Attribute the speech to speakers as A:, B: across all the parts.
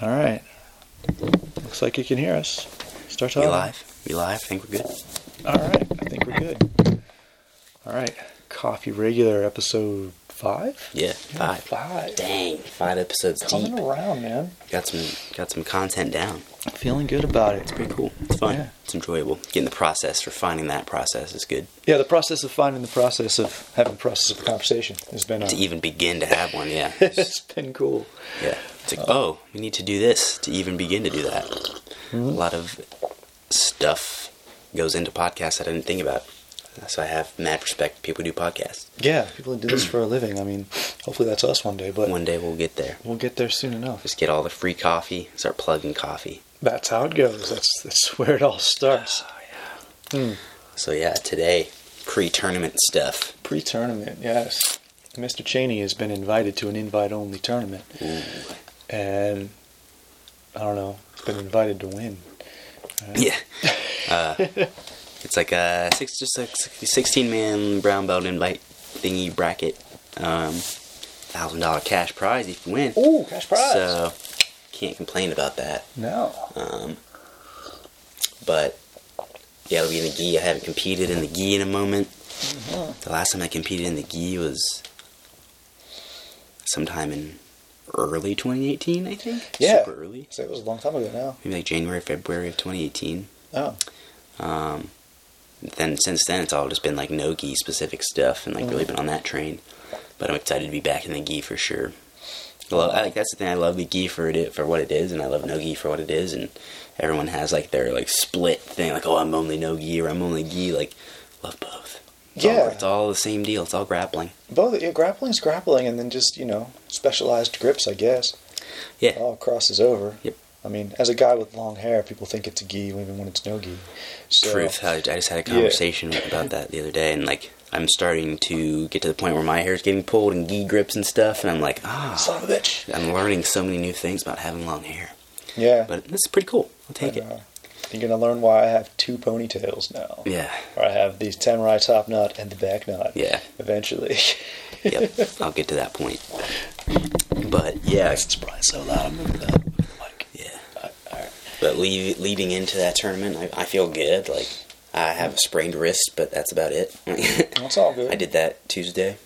A: All right. Looks like you can hear us. Start
B: We
A: talking.
B: live? We live? I think we're good.
A: All right. I think we're good. All right. Coffee regular episode five.
B: Yeah, five.
A: Five.
B: Dang, five episodes
A: Coming
B: deep.
A: around, man.
B: Got some got some content down.
A: Feeling good about it.
B: It's pretty cool. It's fun.
A: Yeah.
B: It's enjoyable. Getting the process, refining that process is good.
A: Yeah, the process of finding the process of having the process of a conversation has been
B: To even begin to have one, yeah.
A: it's been cool.
B: Yeah. It's like, oh, we need to do this to even begin to do that. A lot of stuff goes into podcasts that I didn't think about. So I have mad respect for people who do podcasts.
A: Yeah, people do this for a living. I mean, hopefully that's us one day, but
B: One day we'll get there.
A: we'll get there soon enough.
B: Just get all the free coffee, start plugging coffee.
A: That's how it goes. That's that's where it all starts. Ah, hmm.
B: So yeah, today, pre-tournament stuff.
A: Pre-tournament, yes. Mr. Cheney has been invited to an invite-only tournament, and I don't know, been invited to win.
B: Yeah. Uh, it's like a six, just a sixteen man brown belt invite thingy bracket. Um, thousand dollar cash prize if you win.
A: Ooh, cash prize!
B: So can't complain about that.
A: no.
B: Um, but yeah, it'll be in the gi. I haven't competed in the gi in a moment. The last time I competed in the gi was sometime in early 2018, I think.
A: Yeah.
B: Super early.
A: So it was a long time ago now.
B: Maybe like January, February of 2018.
A: Oh,
B: Um, then since then, it's all just been like no gi specific stuff, and like really been on that train. But I'm excited to be back in the gi for sure. Love, I, like that's the thing. I love the gi for it for what it is, and I love no gi for what it is. And everyone has like their like split thing, like oh I'm only no gi or I'm only gi. Like love both. It's all-
A: Yeah.
B: it's all the same deal. It's all grappling.
A: both yeah, grappling's grappling, and then just you know specialized grips, I guess.
B: Yeah.
A: It all crosses over.
B: Yep.
A: I mean, as a guy with long hair, people think it's a gi even when it's no gi. So,
B: Truth. I, I just had a conversation about that the other day, and like I'm starting to get to the point where my hair is getting pulled and gi grips and stuff, and I'm like, ah,
A: Son of a bitch.
B: I'm learning so many new things about having long hair.
A: Yeah.
B: But this is pretty cool. I'll take
A: And,
B: it.
A: uh, you're gonna learn why I have two ponytails now.
B: Yeah.
A: Or I have the samurai top knot and the back knot.
B: Yeah.
A: Eventually.
B: Yep. I'll get to that point. But yeah,
A: It's probably so loud. I'm moving mic.
B: yeah.
A: All right.
B: But lead, leading into that tournament, I, I feel good. Like I have a sprained wrist, but that's about it.
A: That's all good.
B: I did that Tuesday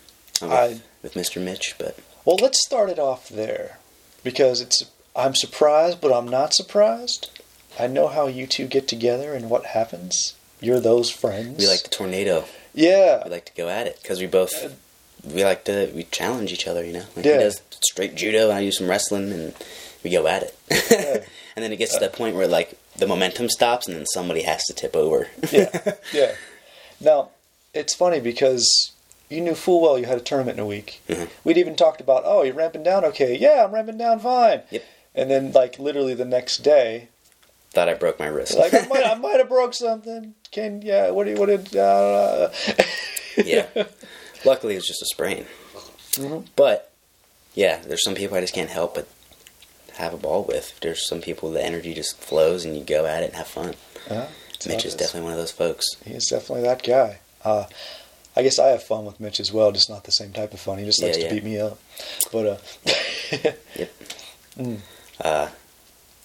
B: with,
A: I-
B: with Mr. Mitch, but
A: Well, let's start it off there because it's. I'm surprised, but I'm not surprised. I know how you two get together and what happens. You're those friends.
B: we like the tornado.
A: Yeah.
B: We like to go at it because we both we like to we challenge each other. You know, like
A: Yeah.
B: he does straight judo, and I do some wrestling, and we go at it. and then it gets to that point where like the momentum stops, and then somebody has to tip over.
A: yeah, yeah. Now, it's funny because you knew full well you had a tournament in a week.
B: Mhm.
A: We'd even talked about, oh, you're ramping down okay. Yeah, I'm ramping down fine.
B: Yep.
A: And then, like, literally the next day,
B: Thought I broke my wrist.
A: like, I might, I might have broke something. Can, yeah, what do you, what did, uh,
B: yeah. Luckily, it's just a sprain.
A: Mhm.
B: But yeah, there's some people I just can't help but have a ball with. There's some people the energy just flows and you go at it and have fun.
A: Yeah,
B: Mitch is definitely one of those folks.
A: He is definitely that guy. Uh, I guess I have fun with Mitch as well, just not the same type of fun. He just likes
B: Yeah,
A: to beat me up. But, uh,
B: Yep.
A: Mm.
B: Uh,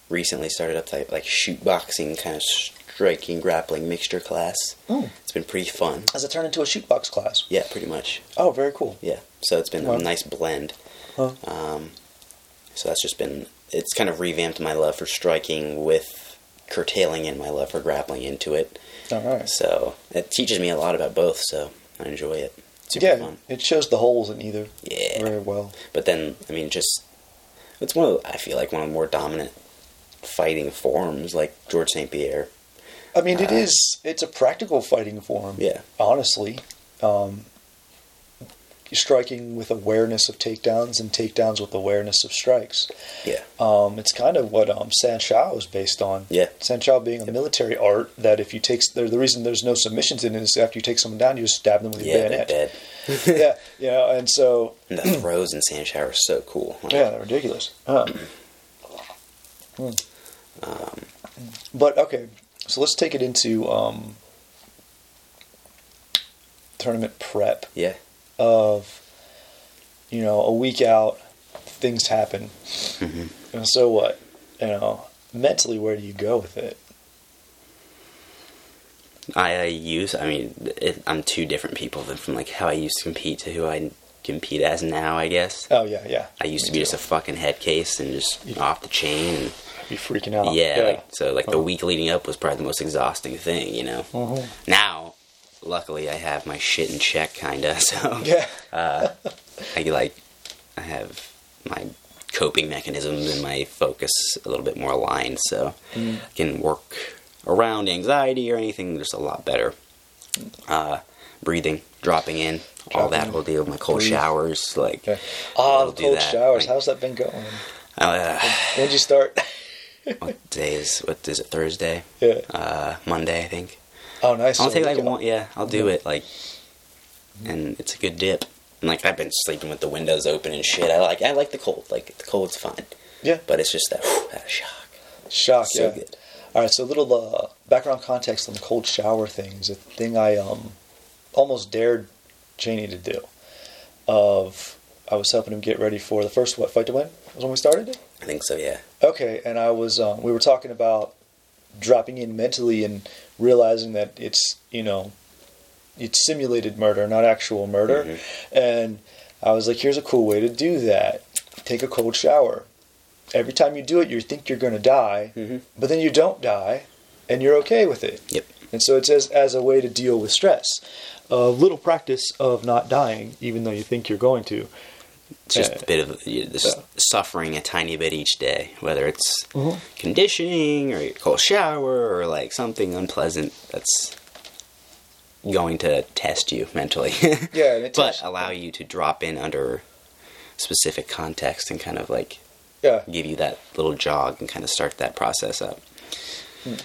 B: recently started up like, like shoot boxing kind of striking grappling mixture class.
A: Mm.
B: It's been pretty fun.
A: has it turned into a shootbox class?
B: Yeah, pretty much.
A: Oh, very cool.
B: Yeah. So it's been
A: Wow.
B: a nice blend.
A: Huh.
B: Um, so that's just been it's kind of revamped my love for striking with curtailing in my love for grappling into it.
A: All right.
B: So it teaches me a lot about both. So I enjoy it. Super
A: yeah,
B: fun.
A: it shows the holes in either
B: Yeah.
A: very well.
B: But then I mean, just it's one of the, I feel like one of the more dominant fighting forms, like George St. Pierre.
A: I mean, it
B: Uh,
A: is. It's a practical fighting form.
B: Yeah.
A: Honestly, um, striking with awareness of takedowns and takedowns with awareness of strikes.
B: Yeah.
A: Um, it's kind of what um, Sanshou is based on.
B: Yeah.
A: Sanshou being a military art that if you take the, the reason there's no submissions in it is after you take someone down, you just stab them with your
B: Yeah,
A: bayonet. yeah, you know, and so
B: And the throws in Sanshou are so cool.
A: Yeah, they're ridiculous. Um,
B: Um,
A: But okay, so let's take it into um, tournament prep
B: yeah.
A: of you know a week out, things happen.
B: Mm-hmm.
A: And so what? you know, mentally, where do you go with it?
B: I, I use. I mean, it, I'm two different people than from like how I used to compete to who I compete as now. I guess
A: Oh yeah, yeah.
B: I used
A: Me
B: to be
A: too.
B: just a fucking head case and just
A: Yeah.
B: off the chain. And,
A: be freaking out.
B: yeah, like so. Like the
A: Oh.
B: week leading up was probably the most exhausting thing. You know.
A: Mhm.
B: Now, luckily, I have my shit in check, kinda. So
A: Yeah.
B: uh, I like I have my coping mechanisms and my focus a little bit more aligned, so
A: Mm.
B: I can work around anxiety or anything just a lot better. Uh, breathing, dropping in, all that whole deal with my cold
A: Breathe.
B: showers. Like,
A: Okay.
B: Do
A: cold showers.
B: like-
A: How's that been going?
B: uh,
A: When'd you start?
B: what day is what is it? Thursday,
A: yeah.
B: uh, Monday, I think.
A: Oh, nice.
B: I'll
A: So
B: take like one. Yeah, I'll do
A: Yeah.
B: it. Like, and it's a good dip. And like I've been sleeping with the windows open and shit. I like I like the cold. Like the cold's fine.
A: Yeah.
B: But it's just that, whew, that shock.
A: Shock.
B: So
A: yeah.
B: good.
A: All right. So a little uh, background context on the cold shower thing is a thing I um almost dared Cheney to do. Of I was helping him get ready for the first what fight to win was when we started.
B: I think so. Yeah.
A: Okay, and I was um, we were talking about dropping in mentally and realizing that it's you know it's simulated murder, not actual murder.
B: Mhm.
A: And I was like, here's a cool way to do that: take a cold shower. Every time you do it, you think you're going to die,
B: Mhm.
A: but then you don't die, and you're okay with it.
B: Yep.
A: And so it's as as a way to deal with stress. A little practice of not dying, even though you think you're going to.
B: It's just
A: Yeah.
B: a bit of you
A: Yeah.
B: suffering a tiny bit each day, whether it's
A: Mhm.
B: conditioning or a cold shower or like something unpleasant that's going to test you mentally.
A: Yeah, and it
B: but allow you to drop in under specific context and kind of like
A: Yeah,
B: give you that little jog and kind of start that process up.
A: know,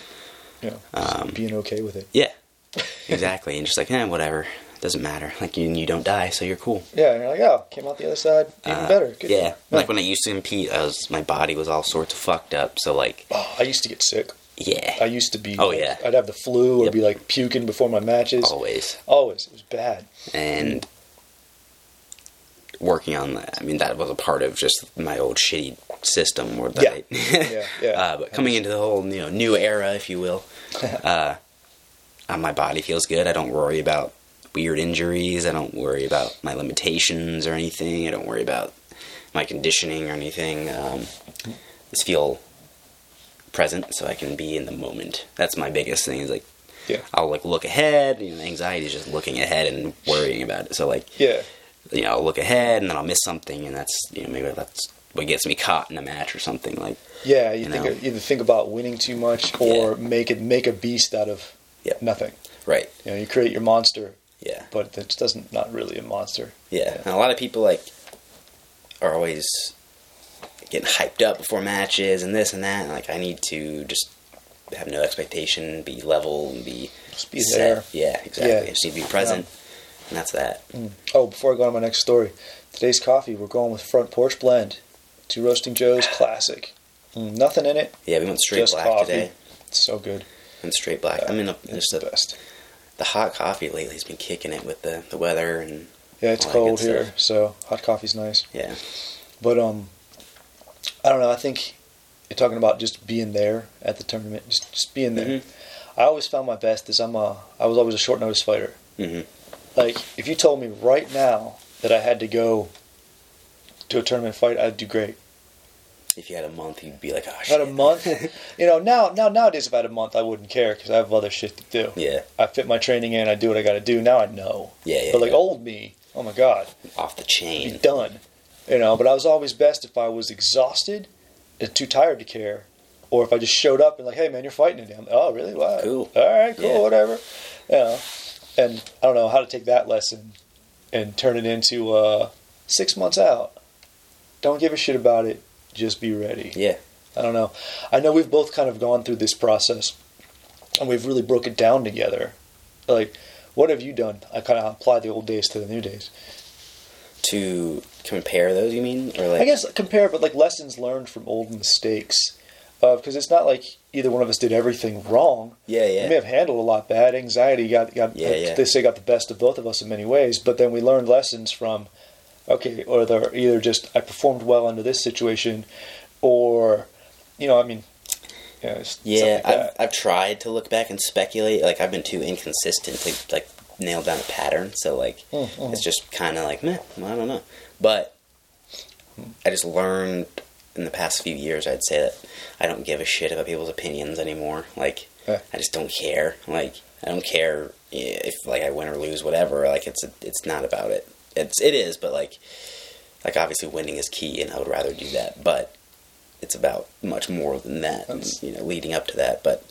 A: just
B: Um,
A: being okay with it.
B: Yeah, exactly. and just like, eh, whatever. Doesn't matter. Like you, you don't die, so you're cool.
A: Yeah, and you're like, oh, came out the other side even
B: Uh,
A: better. Good.
B: Yeah, like when I used to compete, I was my body was all sorts of fucked up. So like,
A: Oh, I used to get sick.
B: yeah,
A: I used to be.
B: Oh, yeah.
A: I'd have the flu or
B: Yep.
A: be like puking before my matches.
B: always.
A: Always, it was bad.
B: And working on that, I mean, that was a part of just my old shitty system. Or that
A: Yeah.
B: I-
A: Yeah, yeah.
B: uh, but coming into the whole you know new era, if you will, uh, uh, my body feels good. I don't worry about weird injuries. I don't worry about my limitations or anything. I don't worry about my conditioning or anything. Um, just feel present so I can be in the moment. That's my biggest thing. Is like
A: Yeah,
B: I'll like look ahead. You know, anxiety is just looking ahead and worrying about it. So like
A: yeah,
B: you know, I'll look ahead and then I'll miss something, and that's you know maybe that's what gets me caught in a match or something like.
A: yeah. You,
B: You
A: think of, either think about winning too much or
B: Yeah.
A: make it make a beast out of
B: Yep.
A: nothing.
B: Right.
A: You know, you create your monster,
B: Yeah.
A: but that doesn't not really a monster.
B: Yeah, and a lot of people like are always getting hyped up before matches and this and that. And, like I need to just have no expectation, be level, and be
A: Just be
B: set.
A: there.
B: Yeah, exactly.
A: Yeah.
B: I just need to be present, and that's that.
A: Oh, before I go on to my next story, today's coffee we're going with Front Porch Blend, two Roasting Joe's Classic. Mm, nothing in it,
B: Yeah, we went straight black
A: coffee.
B: today.
A: It's so good.
B: And straight black. I mean, the,
A: It's
B: just
A: the, best.
B: The hot coffee lately has been kicking it with the, the weather and
A: Yeah, it's
B: all that good
A: cold here,
B: stuff.
A: so hot coffee's nice.
B: yeah,
A: But um, I don't know. I think you're talking about just being there at the tournament, just just being there.
B: Mhm.
A: I always found my best is I'm a I was always a short notice fighter.
B: Mhm.
A: Like if you told me right now that I had to go to a tournament fight, I'd do great.
B: If you had a month, you'd be like, oh
A: I
B: shit.
A: About a month, you know, now now nowadays about a month, I wouldn't care because I have other shit to do.
B: yeah,
A: I fit my training in, I do what I got to do. Now I know.
B: yeah, yeah.
A: But like
B: yeah.
A: old me, oh my god,
B: off the
A: be
B: chain.
A: done. You know, but I was always best if I was exhausted and too tired to care, or if I just showed up and like, hey man, you're fighting today. I'm like, oh really? Wow.
B: Cool.
A: All right, cool,
B: Yeah.
A: whatever. You know, and I don't know how to take that lesson and turn it into uh, six months out. Don't give a shit about it. Just be ready.
B: Yeah,
A: I don't know. I know we've both kind of gone through this process, and we've really broke it down together. Like, what have you done? I kind of apply the old days to the new days.
B: to compare those, you mean, or like
A: I guess compare, but like lessons learned from old mistakes, because it's not like either one of us did everything wrong.
B: yeah, yeah,
A: We may have handled a lot bad. Anxiety got got
B: Yeah, uh, yeah.
A: they say got the best of both of us in many ways. But then we learned lessons from, okay, or they're either just I performed well under this situation, or you know, I mean, you know,
B: Yeah,
A: like
B: I've. I've tried to look back and speculate. Like I've been too inconsistent to like nail down a pattern. So like
A: Mm, mm.
B: it's just kind of like meh. I don't know. But I just learned in the past few years. I'd say that I don't give a shit about people's opinions anymore. Like
A: Yeah.
B: I just don't care. Like I don't care if like I win or lose, whatever. Like it's it's not about it. It's it is, but like like obviously winning is key, and I would rather do that. But it's about much more than that, and, you know, leading up to that. But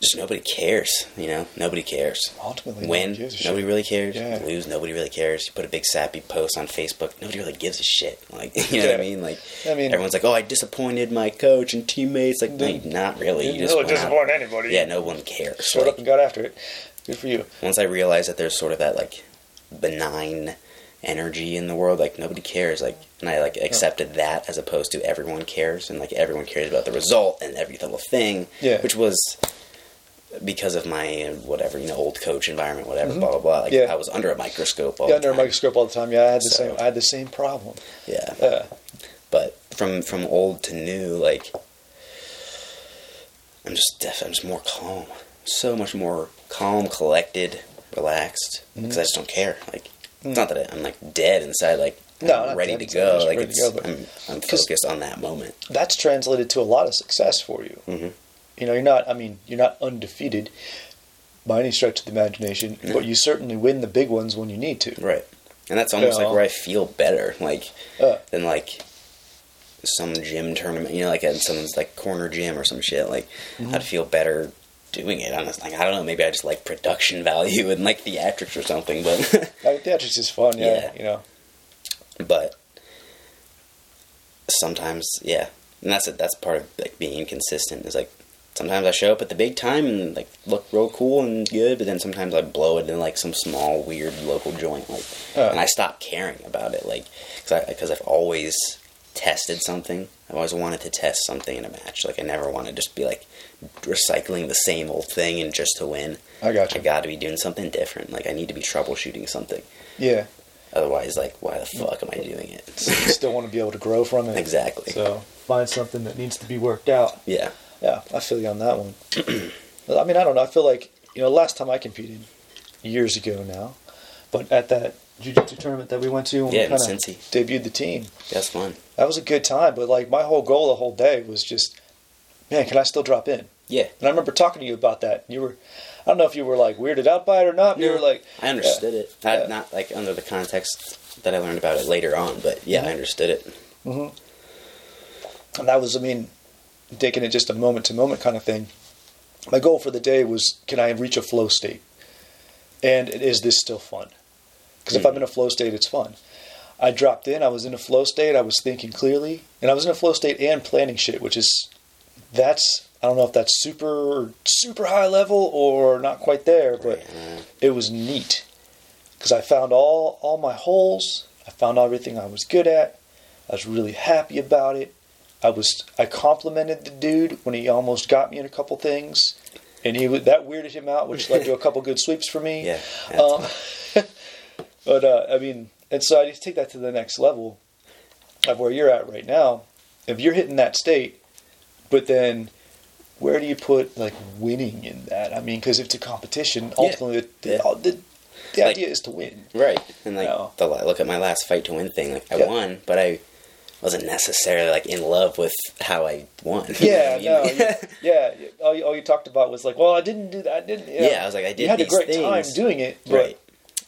B: just nobody cares, you know. Nobody cares.
A: Ultimately,
B: Win, nobody really cares.
A: Yeah.
B: Lose, nobody really cares. You put a big sappy post on Facebook, nobody really gives a shit. Like, you know what I mean? Like,
A: I mean-
B: everyone's like, "Oh, I disappointed my coach and teammates." Like, no, not really. You
A: Didn't
B: just
A: really
B: went out-
A: disappoint anybody.
B: Yeah, no one cares.
A: Showed
B: Like,
A: up and got after it. Good for you.
B: once I realized that there's sort of that like benign energy in the world, like nobody cares, like, and I like accepted that as opposed to everyone cares and like everyone cares about the result and every little thing,
A: Yeah.
B: which was because of my uh, whatever you know old coach environment, whatever, blah blah blah. Like
A: Mm-hmm. Yeah.
B: I was under a microscope all
A: Yeah, under a microscope all the time. Yeah, I had the
B: So-
A: same. I had the same problem.
B: Yeah,
A: Yeah.
B: but from from old to new, like I'm just def- I'm just more calm, so much more calm, collected, relaxed, because
A: Mm-hmm.
B: I just don't care. Like it's not that I, I'm like dead inside, like
A: No,
B: I'm ready to go. Like
A: ready to go,
B: I'm I'm focused on that moment.
A: That's translated to a lot of success for you.
B: Mhm.
A: You know, you're not. I mean, you're not undefeated by any stretch of the imagination,
B: No.
A: but you certainly win the big ones when you need to.
B: Right. And that's almost
A: Yeah.
B: like where I feel better, like
A: Uh,
B: than like some gym tournament, you know, like at someone's like corner gym or some shit. Like
A: Mm-hmm.
B: I'd feel better doing it. Honestly, like I don't know, maybe I just like production value and like theatrics or something, but
A: mean, theatrics is fun. Yeah,
B: Yeah.
A: you know.
B: but sometimes, yeah, and that's it. That's part of like being inconsistent. Is like sometimes I show up at the big time and like look real cool and good, but then sometimes I blow it in like some small weird local joint, like,
A: Uh.
B: and I stop caring about it, like, because because I've always tested something. I've always wanted to test something in a match. Like I never want to just be like recycling the same old thing and just to win.
A: I got
B: I got to be doing something different. Like I need to be troubleshooting something.
A: Yeah,
B: Otherwise, like, why the fuck am I doing it?
A: you still want to be able to grow from it.
B: exactly.
A: So find something that needs to be worked out.
B: yeah.
A: Yeah, I feel you on that one. I mean, I don't know. I feel like you know, last time I competed, years ago now, but at that jiu-jitsu tournament that we went to, when
B: Yeah,
A: we
B: Cincy.
A: of debuted the team,
B: That's fun.
A: that was a good time. But like my whole goal the whole day was just, man, can I still drop in?
B: Yeah.
A: And I remember talking to you about that. You were, I don't know if you were like weirded out by it or not. but You were like,
B: I understood it. I,
A: Yeah.
B: Not like under the context that I learned about it later on, but yeah,
A: Mm-hmm.
B: I understood it. Mm-hmm.
A: and that was, I mean, taking it just a moment to moment kind of thing. My goal for the day was, can I reach a flow state? And is this still fun? Because if I'm in a flow state, it's fun. I dropped in, I was in a flow state, I was thinking clearly, and I was in a flow state and planning shit, which is, that's, I don't know if that's super, super high level or not quite there, but
B: Uh,
A: it was neat. Because I found all, all my holes, I found everything I was good at, I was really happy about it. I was I complimented the dude when he almost got me in a couple things, and he that weirded him out, which led to a couple good sweeps for me.
B: yeah.
A: Um. but uh, I mean, and so I just take that to the next level of where you're at right now. If you're hitting that state, but then where do you put like winning in that? I mean, because if it's a competition, ultimately the,
B: Yeah.
A: the, the, the
B: Like-
A: idea is to win.
B: right. And like,
A: No.
B: the, look at my last fight to win thing. Like, I
A: Yeah.
B: won, but I wasn't necessarily like in love with how I won. You know
A: Yeah,
B: I
A: no, you, yeah. All you, all you talked about was like, well, I didn't do that. I didn't. you know,
B: Yeah, I was like, I did
A: You had a great time doing it, but
B: right.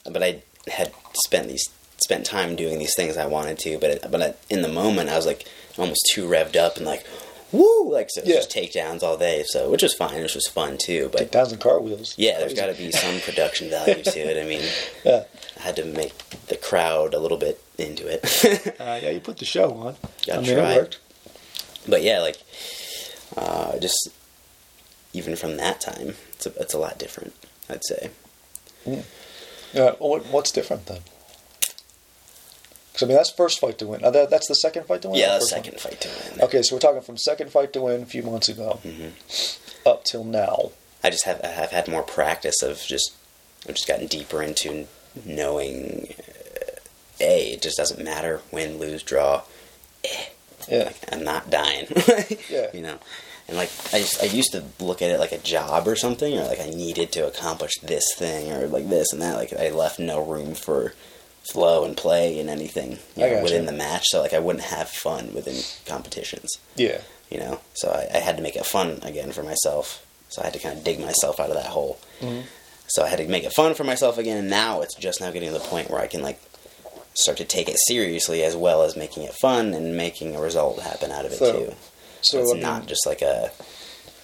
B: But I had spent these spent time doing these things I wanted to, but it, but in the moment I was like almost too revved up and like woo, like so
A: Yeah.
B: just takedowns all day. So which was fine, which was fun too. But
A: takedowns and cartwheels.
B: yeah, there's got to be some production value to it. I mean,
A: Yeah.
B: I had to make the crowd a little bit into it.
A: Uh, yeah, you put the show on.
B: Gotta
A: I mean,
B: try.
A: it worked.
B: but yeah, like uh, just even from that time, it's a, it's a lot different. I'd say.
A: Yeah. What, what's different then? Because I mean, that's first fight to win. Uh, that, that's the second fight to win.
B: Yeah,
A: first one?
B: second fight to win.
A: Okay, so we're talking from second fight to win a few months ago
B: Mm-hmm.
A: up till now.
B: I just have I have had more practice of just I've just gotten deeper into knowing uh, a it just doesn't matter win lose draw eh,
A: Yeah.
B: Like, I'm not dying.
A: Yeah.
B: You know, and like I just I used to look at it like a job or something, or like I needed to accomplish this thing or like this and that. Like I left no room for flow and play and anything you know, within the match. So like I wouldn't have fun within competitions.
A: Yeah.
B: You know, so I, I had to make it fun again for myself. So I had to kind of dig myself out of that hole.
A: Mhm.
B: So I had to make it fun for myself again. And now it's just now getting to the point where I can like start to take it seriously as well as making it fun and making a result happen out of it
A: So-
B: too.
A: So
B: it's
A: I mean,
B: not just like a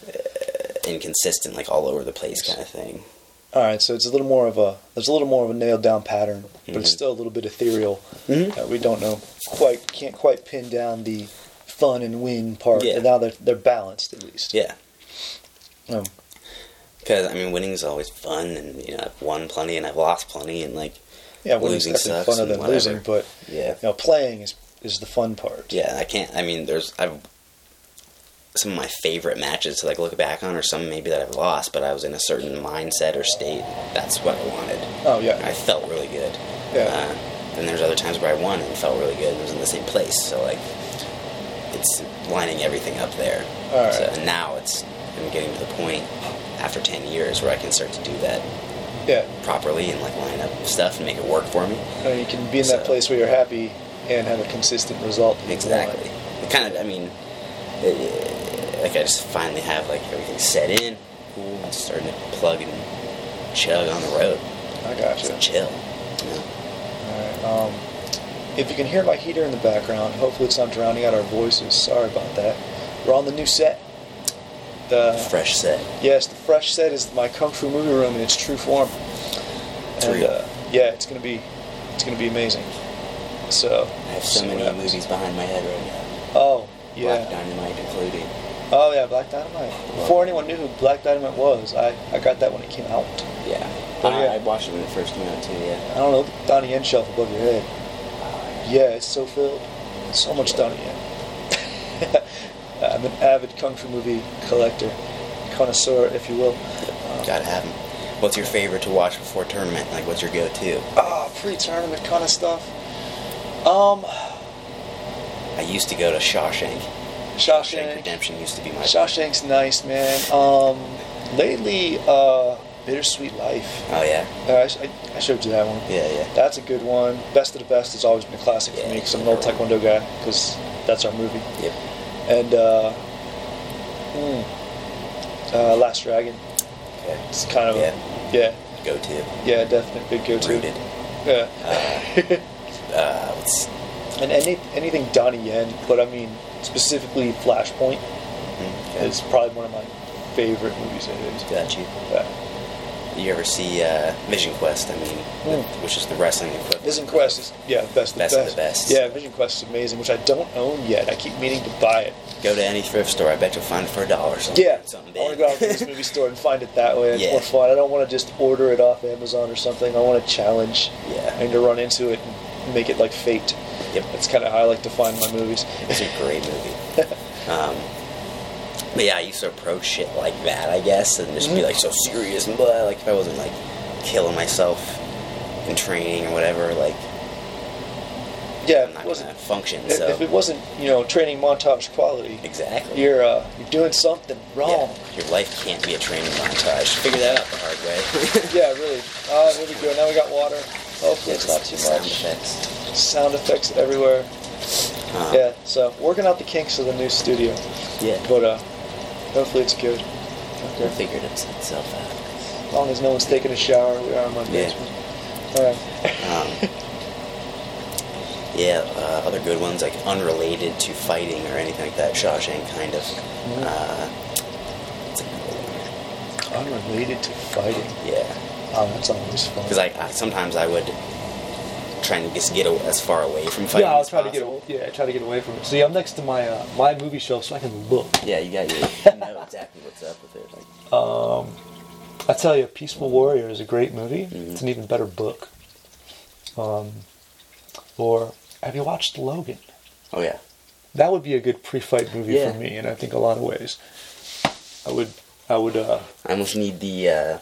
B: uh, inconsistent, like all over the place kind of thing.
A: All right, so it's a little more of a there's a little more of a nailed down pattern, but it's
B: Mhm.
A: still a little bit ethereal.
B: Mhm.
A: Uh, we don't know quite can't quite pin down the fun and win part.
B: Yeah.
A: And now they're they're balanced at least.
B: Yeah,
A: Um,
B: because I mean, winning is always fun, and you know, I've won plenty and I've lost plenty, and like
A: yeah, winning's
B: Losing sucks
A: funner than
B: whatever.
A: losing, but
B: yeah,
A: you know, playing is is the fun part.
B: yeah. I can't. I mean, there's I've some of my favorite matches to like look back on, or some maybe that I've lost, but I was in a certain mindset or state. That's what I wanted.
A: Oh yeah.
B: I felt really good.
A: Yeah.
B: Uh, and there's other times where I won and felt really good and was in the same place. So like, it's lining everything up there.
A: All right.
B: So and now it's I'm getting to the point after ten years where I can start to do that
A: yeah.
B: properly and like line up stuff and make it work for me.
A: I mean, you can be in that place where you're happy and have a consistent result.
B: Exactly. It kind of. I mean, it, like I just finally have like everything set in, cool, and starting to plug and chug on the road.
A: I gotcha.
B: Just chill. You know?
A: Alright, um, if you can hear my heater in the background, hopefully it's not drowning out our voices. Sorry about that. We're on the new set. The
B: Fresh set.
A: yes, the fresh set is my kung fu movie room in its true form.
B: It's
A: and
B: real.
A: Uh, yeah, it's gonna be it's gonna be amazing. So
B: I have so many movies behind my head right now.
A: Oh
B: Black. Dynamite included.
A: Oh yeah, Black Dynamite. Before anyone knew who Black Dynamite was, I, I got that when it came out.
B: Yeah.
A: Oh,
B: I,
A: yeah.
B: I watched it when it first came out too. Yeah.
A: I don't know, Donnie Yen shelf above your head. Yeah, it's so filled. So much Donnie Yen. I'm an avid kung fu movie collector, connoisseur, if you will.
B: Gotta have them. What's your favorite to watch before tournament? Like, what's your go-to?
A: Ah, pre-tournament kind of stuff. Um,
B: I used to go to Shawshank.
A: Shawshank.
B: Redemption used to be my.
A: Shawshank's nice, man. Um, lately, uh, Bittersweet Life.
B: Oh yeah.
A: Uh, I, I showed you that one.
B: Yeah, yeah.
A: That's a good one. Best of the Best has always been a classic for me because I'm an old. Taekwondo guy. Because that's our movie.
B: Yep.
A: And uh, hmm, uh, Last Dragon.
B: Okay.
A: It's kind of
B: Yeah.
A: a, yeah,
B: Go-to.
A: yeah, definitely big go-to.
B: Rooted.
A: Yeah.
B: Uh, what's
A: and any anything Donnie Yen, but I mean specifically Flashpoint
B: mm, okay.
A: is probably one of my favorite movies. It is.
B: Got you.
A: Yeah.
B: You ever see uh, Vision Quest? I mean,
A: Mm.
B: which is the wrestling equivalent.
A: Vision Quest is yeah best of
B: Best
A: the
B: of the best.
A: Yeah, Vision Quest is amazing, which I don't own yet. I keep meaning to buy it.
B: Go to any thrift store. I bet you'll find it for a dollar. Something,
A: Yeah,
B: Something
A: I want to go out to this movie store and find it that way. It's
B: Yeah.
A: more fun. I don't want to just order it off Amazon or something. I want to challenge
B: Yeah.
A: and to run into it and make it like fate.
B: Yep.
A: That's kind of how I like to find my movies.
B: It's a great movie. Um, but yeah, I used to approach shit like that, I guess, and just be
A: Mhm.
B: like so serious and blah. Like if I wasn't like killing myself in training or whatever, like
A: yeah,
B: I'm not
A: it wasn't
B: function.
A: if,
B: so
A: if it wasn't you know training montage quality,
B: exactly.
A: you're uh, you're doing something wrong.
B: Yeah, your life can't be a training montage. Figure that out the hard way.
A: Yeah, really. Oh, here we go. Now we got water. Hopefully it's not too
B: sound
A: much.
B: effects.
A: Sound effects everywhere.
B: Um,
A: Yeah, so working out the kinks of the new studio,
B: yeah.
A: but uh, hopefully it's good.
B: We'll
A: Okay.
B: figure it itself out.
A: As long as no one's taking a shower, we are in my
B: Yeah.
A: basement. All right.
B: Um, yeah, uh, other good ones like unrelated to fighting or anything like that. Shawshank kind of.
A: Mm-hmm.
B: Uh, what's another one?
A: Unrelated to fighting.
B: Yeah,
A: Oh, that's always fun.
B: because I, I sometimes I would try and just get a, as far away from fighting.
A: yeah, I'll
B: as
A: try to get away, yeah, I try to get away from it. See, I'm next to my uh, my movie shelf, so I can look.
B: Yeah, you got your. You know exactly what's up with it. Like,
A: Um, I tell you, Peaceful Warrior is a great movie.
B: Mhm.
A: It's an even better book. Um, or have you watched Logan?
B: oh yeah,
A: That would be a good pre-fight movie
B: Yeah.
A: for me, and I think a lot of ways. I would, I would. Uh,
B: I almost need the uh,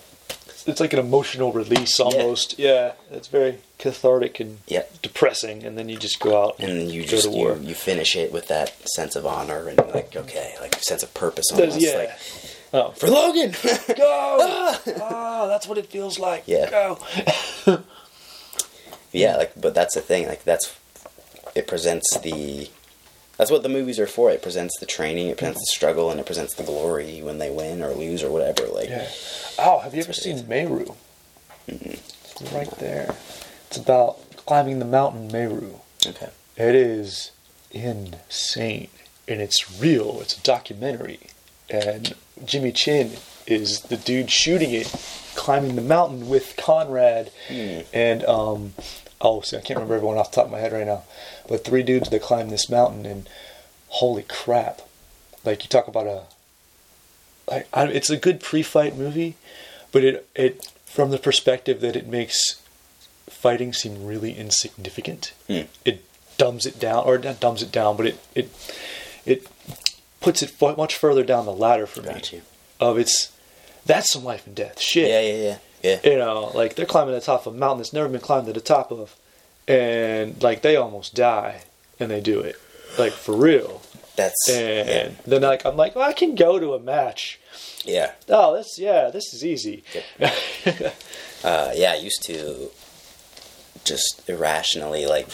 A: it's like an emotional release almost. Yeah, it's very cathartic and
B: Yeah.
A: depressing, and then you just go out
B: And then you
A: go
B: just
A: to war.
B: you, you finish it with that sense of honor and like okay, like sense of purpose almost.
A: yeah.
B: Like
A: oh,
B: for Logan.
A: go! ah, that's what it feels like.
B: Yeah.
A: Go.
B: yeah, like but that's the thing. Like that's it presents the that's what the movies are for. It presents the training, it presents the struggle, and it presents the glory when they win or lose or whatever. Like
A: Yeah. Oh, have you ever seen Meru? It's right there. It's about climbing the mountain Meru.
B: okay,
A: It is insane. And it's real. It's a documentary. And Jimmy Chin is the dude shooting it, climbing the mountain with Conrad. And, um, oh, see, I can't remember everyone off the top of my head right now. But three dudes that climb this mountain, and holy crap. Like, you talk about a. Like, I, it's a good pre fight movie, but it, it, from the perspective that it makes fighting seem really insignificant
B: Hmm.
A: it dumbs it down, or not dumbs it down, but it it it puts it much further down the ladder for
B: got
A: me.
B: you.
A: Of it's that's some life and death shit.
B: Yeah, yeah, yeah, yeah.
A: You know, like they're climbing the top of a mountain that's never been climbed to the top of, and like they almost die, and they do it, like for real.
B: That's
A: And
B: yeah,
A: then like I'm like, well, I can go to a match.
B: yeah.
A: Oh, this yeah, this is easy.
B: Uh, yeah, I used to just irrationally like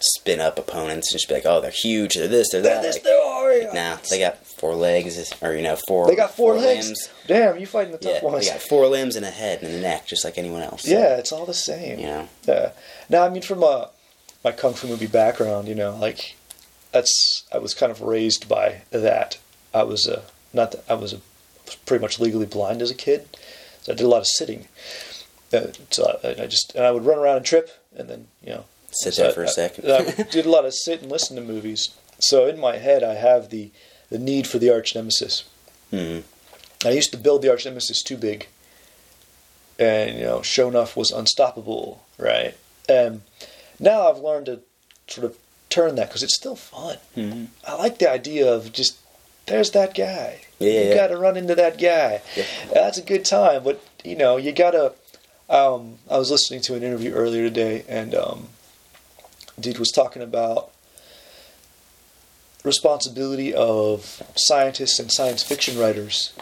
B: spin up opponents and just be like, oh, they're huge, they're this, they're that.
A: This,
B: Like,
A: are, yeah.
B: Nah, they got four legs, or you know, four.
A: They got four, legs.
B: limbs.
A: Damn, you fighting the tough
B: Yeah,
A: ones.
B: they got four limbs and a head and a neck, just like anyone else. So,
A: Yeah, it's all the same.
B: you know.
A: Yeah. Now, I mean, from a my kung fu movie background, you know, like that's I was kind of raised by that. I was uh, not that I was a, pretty much legally blind as a kid, so I did a lot of sitting. Uh, so I, I just and I would run around and trip, and then you know
B: Sit
A: so
B: there
A: I-
B: for a
A: I-
B: second.
A: I did a lot of sit and listen to movies. So in my head, I have the the need for the arch nemesis.
B: hmm
A: I used to build the arch nemesis too big, and you know, Shonuff was unstoppable, right? And now I've learned to sort of turn that because it's still fun.
B: hmm
A: I like the idea of just there's that guy.
B: Yeah, yeah,
A: you
B: yeah.
A: got to run into that guy.
B: Yeah.
A: That's a good time, but you know, you gotta. Um, I was listening to an interview earlier today, and um, dude was talking about responsibility of scientists and science fiction writers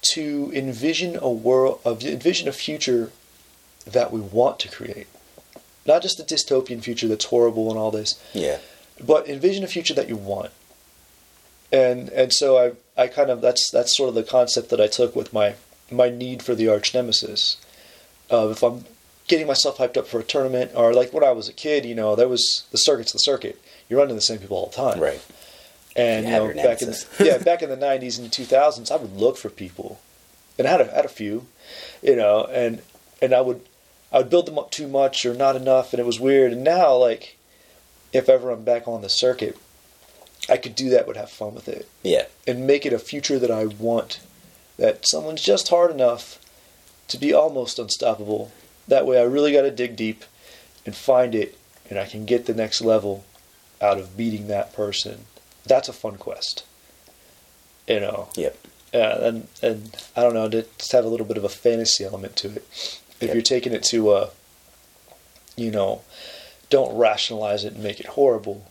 A: to envision a world, of envision a future that we want to create, not just a dystopian future that's horrible and all this,
B: Yeah.
A: but envision a future that you want. And and so I I kind of that's that's sort of the concept that I took with my my need for the arch nemesis. Uh, if I'm getting myself hyped up for a tournament, or like when I was a kid, you know, there was the circuit's the circuit. You're running the same people all the time,
B: Right.
A: And
B: You
A: you, know, back in the, yeah, back in the '90s and 2000s, I would look for people, and I had a, had a few, you know, and and I would I would build them up too much or not enough, and it was weird. And now, like, if ever I'm back on the circuit, I could do that, would have fun with it,
B: Yeah.
A: and make it a future that I want. That someone's just hard enough to be almost unstoppable. That way, I really got to dig deep and find it, and I can get the next level out of beating that person. That's a fun quest. You know.
B: Yep.
A: Yeah, and and I don't know, to just have a little bit of a fantasy element to it. If
B: Yep.
A: you're taking it to a, you know, don't rationalize it and make it horrible,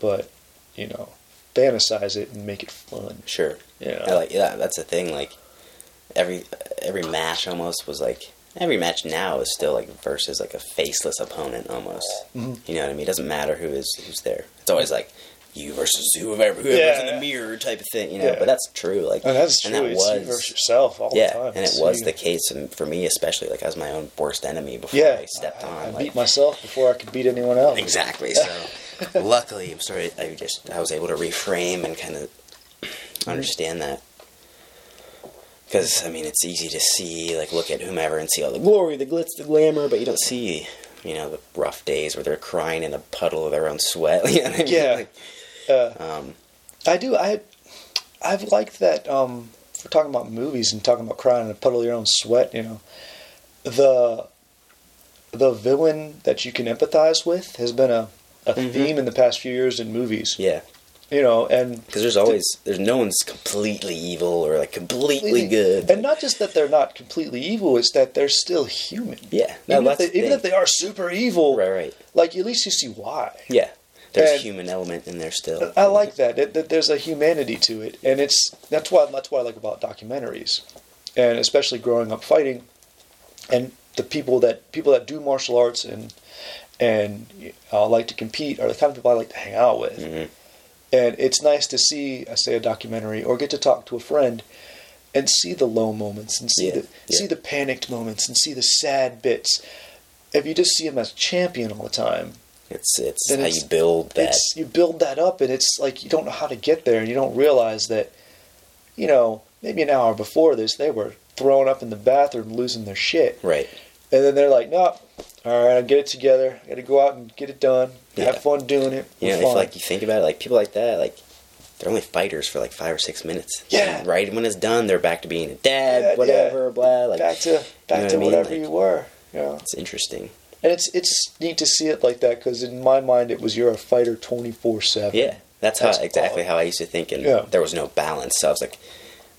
A: but you know, fantasize it and make it fun.
B: Sure.
A: Yeah.
B: I like yeah, that's the thing. Like every every match almost was like every match now is still like versus like a faceless opponent almost.
A: Mhm.
B: You know what I mean? It doesn't matter who is who's there. It's always like you versus whoever whoever's in
A: Yeah.
B: the mirror type of thing. You know,
A: Yeah.
B: but that's true. Like
A: And that's true.
B: that
A: it's you
B: was
A: versus yourself all
B: yeah,
A: the time.
B: and it
A: It's
B: was
A: you.
B: the case and for me especially. Like I was my own worst enemy before
A: Yeah,
B: I stepped
A: I,
B: on.
A: I
B: like,
A: beat myself before I could beat anyone else.
B: Exactly. So, luckily, I'm sorry. I just I was able to reframe and kind of understand that. Because I mean, it's easy to see, like, look at whomever and see all the glory, the glitz, the glamour, but you don't see, you know, the rough days where they're crying in a puddle of their own sweat. You know I mean?
A: Yeah.
B: Like,
A: Uh,
B: um,
A: I do. I I've liked that. Um, we're talking about movies and talking about crying in a puddle of your own sweat, you know, the the villain that you can empathize with has been a, a
B: Mhm.
A: theme in the past few years in movies.
B: yeah.
A: you know, and
B: Because there's always there's no one's completely evil or like completely good.
A: And not just that they're not completely evil; it's that they're still human.
B: yeah, no,
A: even, if they,
B: the
A: even if they are super evil,
B: right, right.
A: like at least you see why.
B: Yeah, there's
A: And-
B: human element in there still.
A: I like that. That, that there's a humanity to it, and it's that's why that's what I like about documentaries, and especially growing up fighting, and the people that people that do martial arts and and uh, like to compete are the kind of people I like to hang out with,
B: Mhm.
A: and it's nice to see, I say, a documentary or get to talk to a friend. And see the low moments, and see
B: Yeah,
A: the
B: yeah.
A: see the panicked moments, and see the sad bits. If you just see him as champion all the time,
B: It's it's
A: Then
B: how
A: it's-
B: you build that.
A: you build that up and it's like you don't know how to get there and you don't realize that you know maybe an hour before this they were throwing up in the bathroom losing their shit
B: Right.
A: and then they're like nope, all right i'll get it together i gotta go out and get it done
B: Yeah.
A: have fun doing it
B: You know,
A: We're
B: if
A: fine."
B: like you think about it, like people like that, like they're only fighters for like five or six minutes.
A: Yeah.
B: And right when it's done, they're back to being a dad,
A: Yeah,
B: whatever, blah. Like
A: back to back
B: what
A: to
B: I mean?
A: whatever
B: Like-
A: you were you know
B: it's interesting.
A: And it's it's neat to see it like that because in my mind it was you're a fighter 24-7
B: Yeah, that's how
A: That's
B: exactly
A: all.
B: how I used to think, and
A: Yeah.
B: there was no balance. So I was like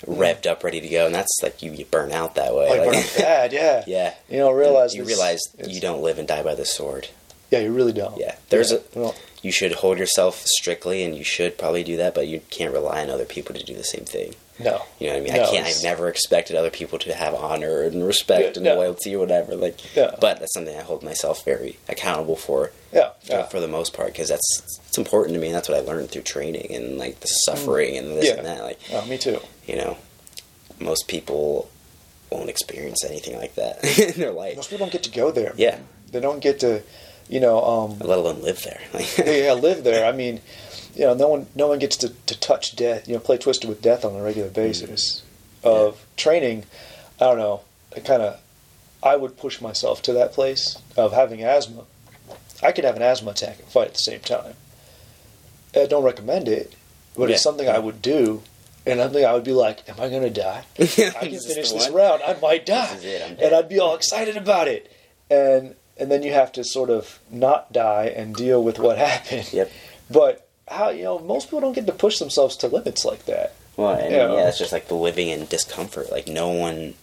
B: revved up, ready to go, and that's like you, you burn out that way.
A: Oh, like,
B: Like,
A: burn bad yeah
B: yeah,
A: you don't realize
B: you
A: this-
B: realize you don't live and die by the sword.
A: yeah you really don't
B: Yeah, there's
A: Yeah,
B: a
A: you know,
B: you should hold yourself strictly, and you should probably do that, but you can't rely on other people to do the same thing.
A: No
B: You know what I mean?
A: No,
B: I can't.
A: it's-
B: I've never expected other people to have honor and respect
A: Yeah,
B: and
A: no.
B: loyalty or whatever. Like,
A: Yeah.
B: but that's something I hold myself very accountable for,
A: yeah,
B: for,
A: yeah.
B: for the most part, because that's it's important to me. and That's what I learned through training and like the suffering and this and that. Like,
A: Oh, me too
B: you know, most people won't experience anything like that in their life,
A: Most people don't get to go there.
B: Yeah.
A: They don't get to, you know, um,
B: let alone live there.
A: Yeah, live there. I mean, you know, no one, no one gets to, to touch death. You know, play Twisted with death on a regular basis. Of training, I don't know. Kind of, I would push myself to that place of having asthma. I could have an asthma attack and fight at the same time. I don't recommend it, but
B: Yeah.
A: it's something I would do. And something I would be like, "Am I going to die? I can finish this
B: one?
A: round. I might die."
B: It,
A: and. I'd be all excited about it. And and then you have to sort of not die and deal with what happened.
B: Yep.
A: But how you know most people don't get to push themselves to limits like that.
B: Well, and
A: Yeah.
B: yeah, it's just like the living in discomfort. Like no one,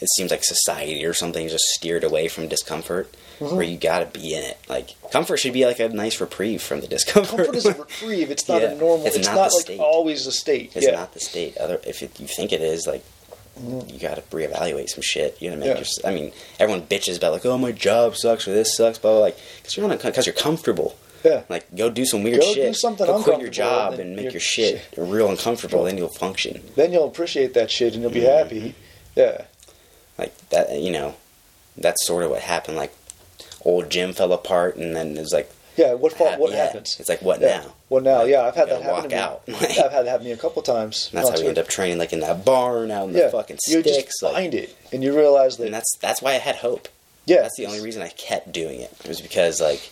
B: it seems like society or something is just steered away from discomfort,
A: Mm-hmm.
B: where you got to be in it. Like comfort should be like a nice reprieve from the discomfort.
A: Comfort is a reprieve. It's not
B: Yeah.
A: a normal.
B: It's
A: It's,
B: not
A: not, like
B: state.
A: always the state.
B: it's
A: yeah.
B: not the state. Other if it, you think it is, like you got to reevaluate some shit. You know, what
A: I mean?
B: Your, I mean, everyone bitches about like, oh, my job sucks or this sucks, blah blah. Like, because you're on because you're comfortable.
A: Yeah.
B: Like, go do some weird
A: Go
B: shit.
A: do something
B: go quit your job
A: and
B: and make your shit real uncomfortable. Then you'll function.
A: Then you'll appreciate that shit and you'll be
B: Mm-hmm.
A: happy. Yeah.
B: like that you know that's sort of what happened like old gym fell apart and then it was like
A: Yeah. What fa- what
B: yeah,
A: happens?
B: it's like what
A: Yeah.
B: now
A: What now?
B: Like,
A: Yeah, I've had that happen to me.
B: out.
A: Yeah, I've had that happen to me a couple times.
B: that's how we
A: it's
B: end up training like in that barn out in the
A: Yeah,
B: fucking
A: you
B: sticks
A: just
B: like,
A: find it and you realize that.
B: and that's that's why i had hope
A: yeah,
B: that's the only reason i kept doing it it was because like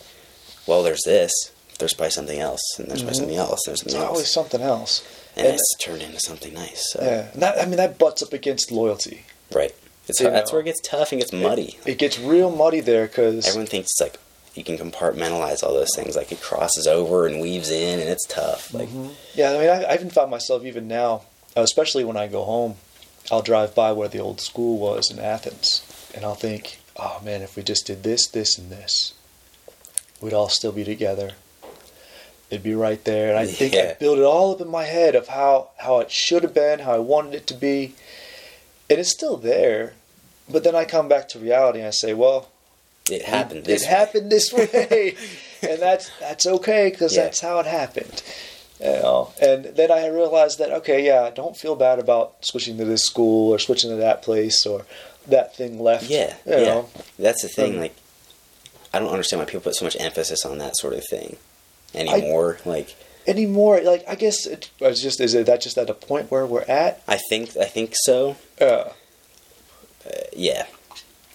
B: well there's this there's probably something else and there's probably mm-hmm. something else there's
A: It's
B: something
A: always something else.
B: and,
A: and-
B: it's turned into something nice so.
A: Yeah, that, I mean that butts up against loyalty.
B: right. It's
A: You
B: that's
A: know.
B: where it gets tough and gets muddy.
A: It gets real muddy there because
B: everyone thinks it's like you can compartmentalize all those things like it crosses over and weaves in and it's tough like. Mm-hmm.
A: Yeah, I mean I, I even found myself even now, especially when I go home, I'll drive by where the old school was in Athens, and I'll think, oh man, if we just did this, this, and this, we'd all still be together. It'd be right there, and I think I built it all up in my head of how how it should have been, how I wanted it to be, and it's still there. But then I come back to reality and I say, well,
B: it happened
A: it
B: this way.
A: happened this way, and that's that's okay because
B: Yeah.
A: that's how it happened. You know, and then I realized that okay, yeah, don't feel bad about switching to this school or switching to that place or that thing left.
B: Yeah,
A: you
B: yeah.
A: know.
B: That's the thing.
A: Um,
B: like, I don't understand why people put so much emphasis on that sort of thing anymore. like,
A: Anymore, like I guess it, it's just is it that just at a point where we're at?
B: I think I think so.
A: Uh,
B: Yeah.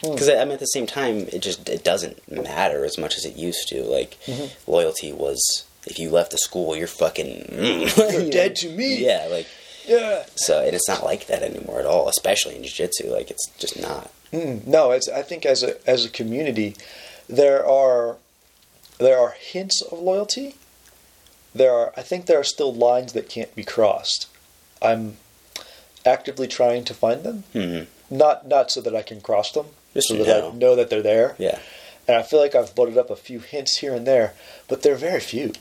A: Hmm.
B: Because I mean, at the same time, it just it doesn't matter as much as it used to. Like,
A: Mm-hmm.
B: loyalty was if you left the school, you're fucking mm,
A: You're
B: you
A: dead
B: know?
A: to me.
B: Yeah, like
A: yeah.
B: so, and it's not like that anymore at all. Especially in jiu-jitsu, like it's just not.
A: Mm, no, it's. I think as a as a community, there are there are hints of loyalty, there are I think there are still lines that can't be crossed. I'm actively trying to find them.
B: hmm
A: Not not so that I can cross them,
B: Just
A: so that
B: know.
A: I know that they're there.
B: Yeah.
A: And I feel like I've butted up a few hints here and there, but they're very few.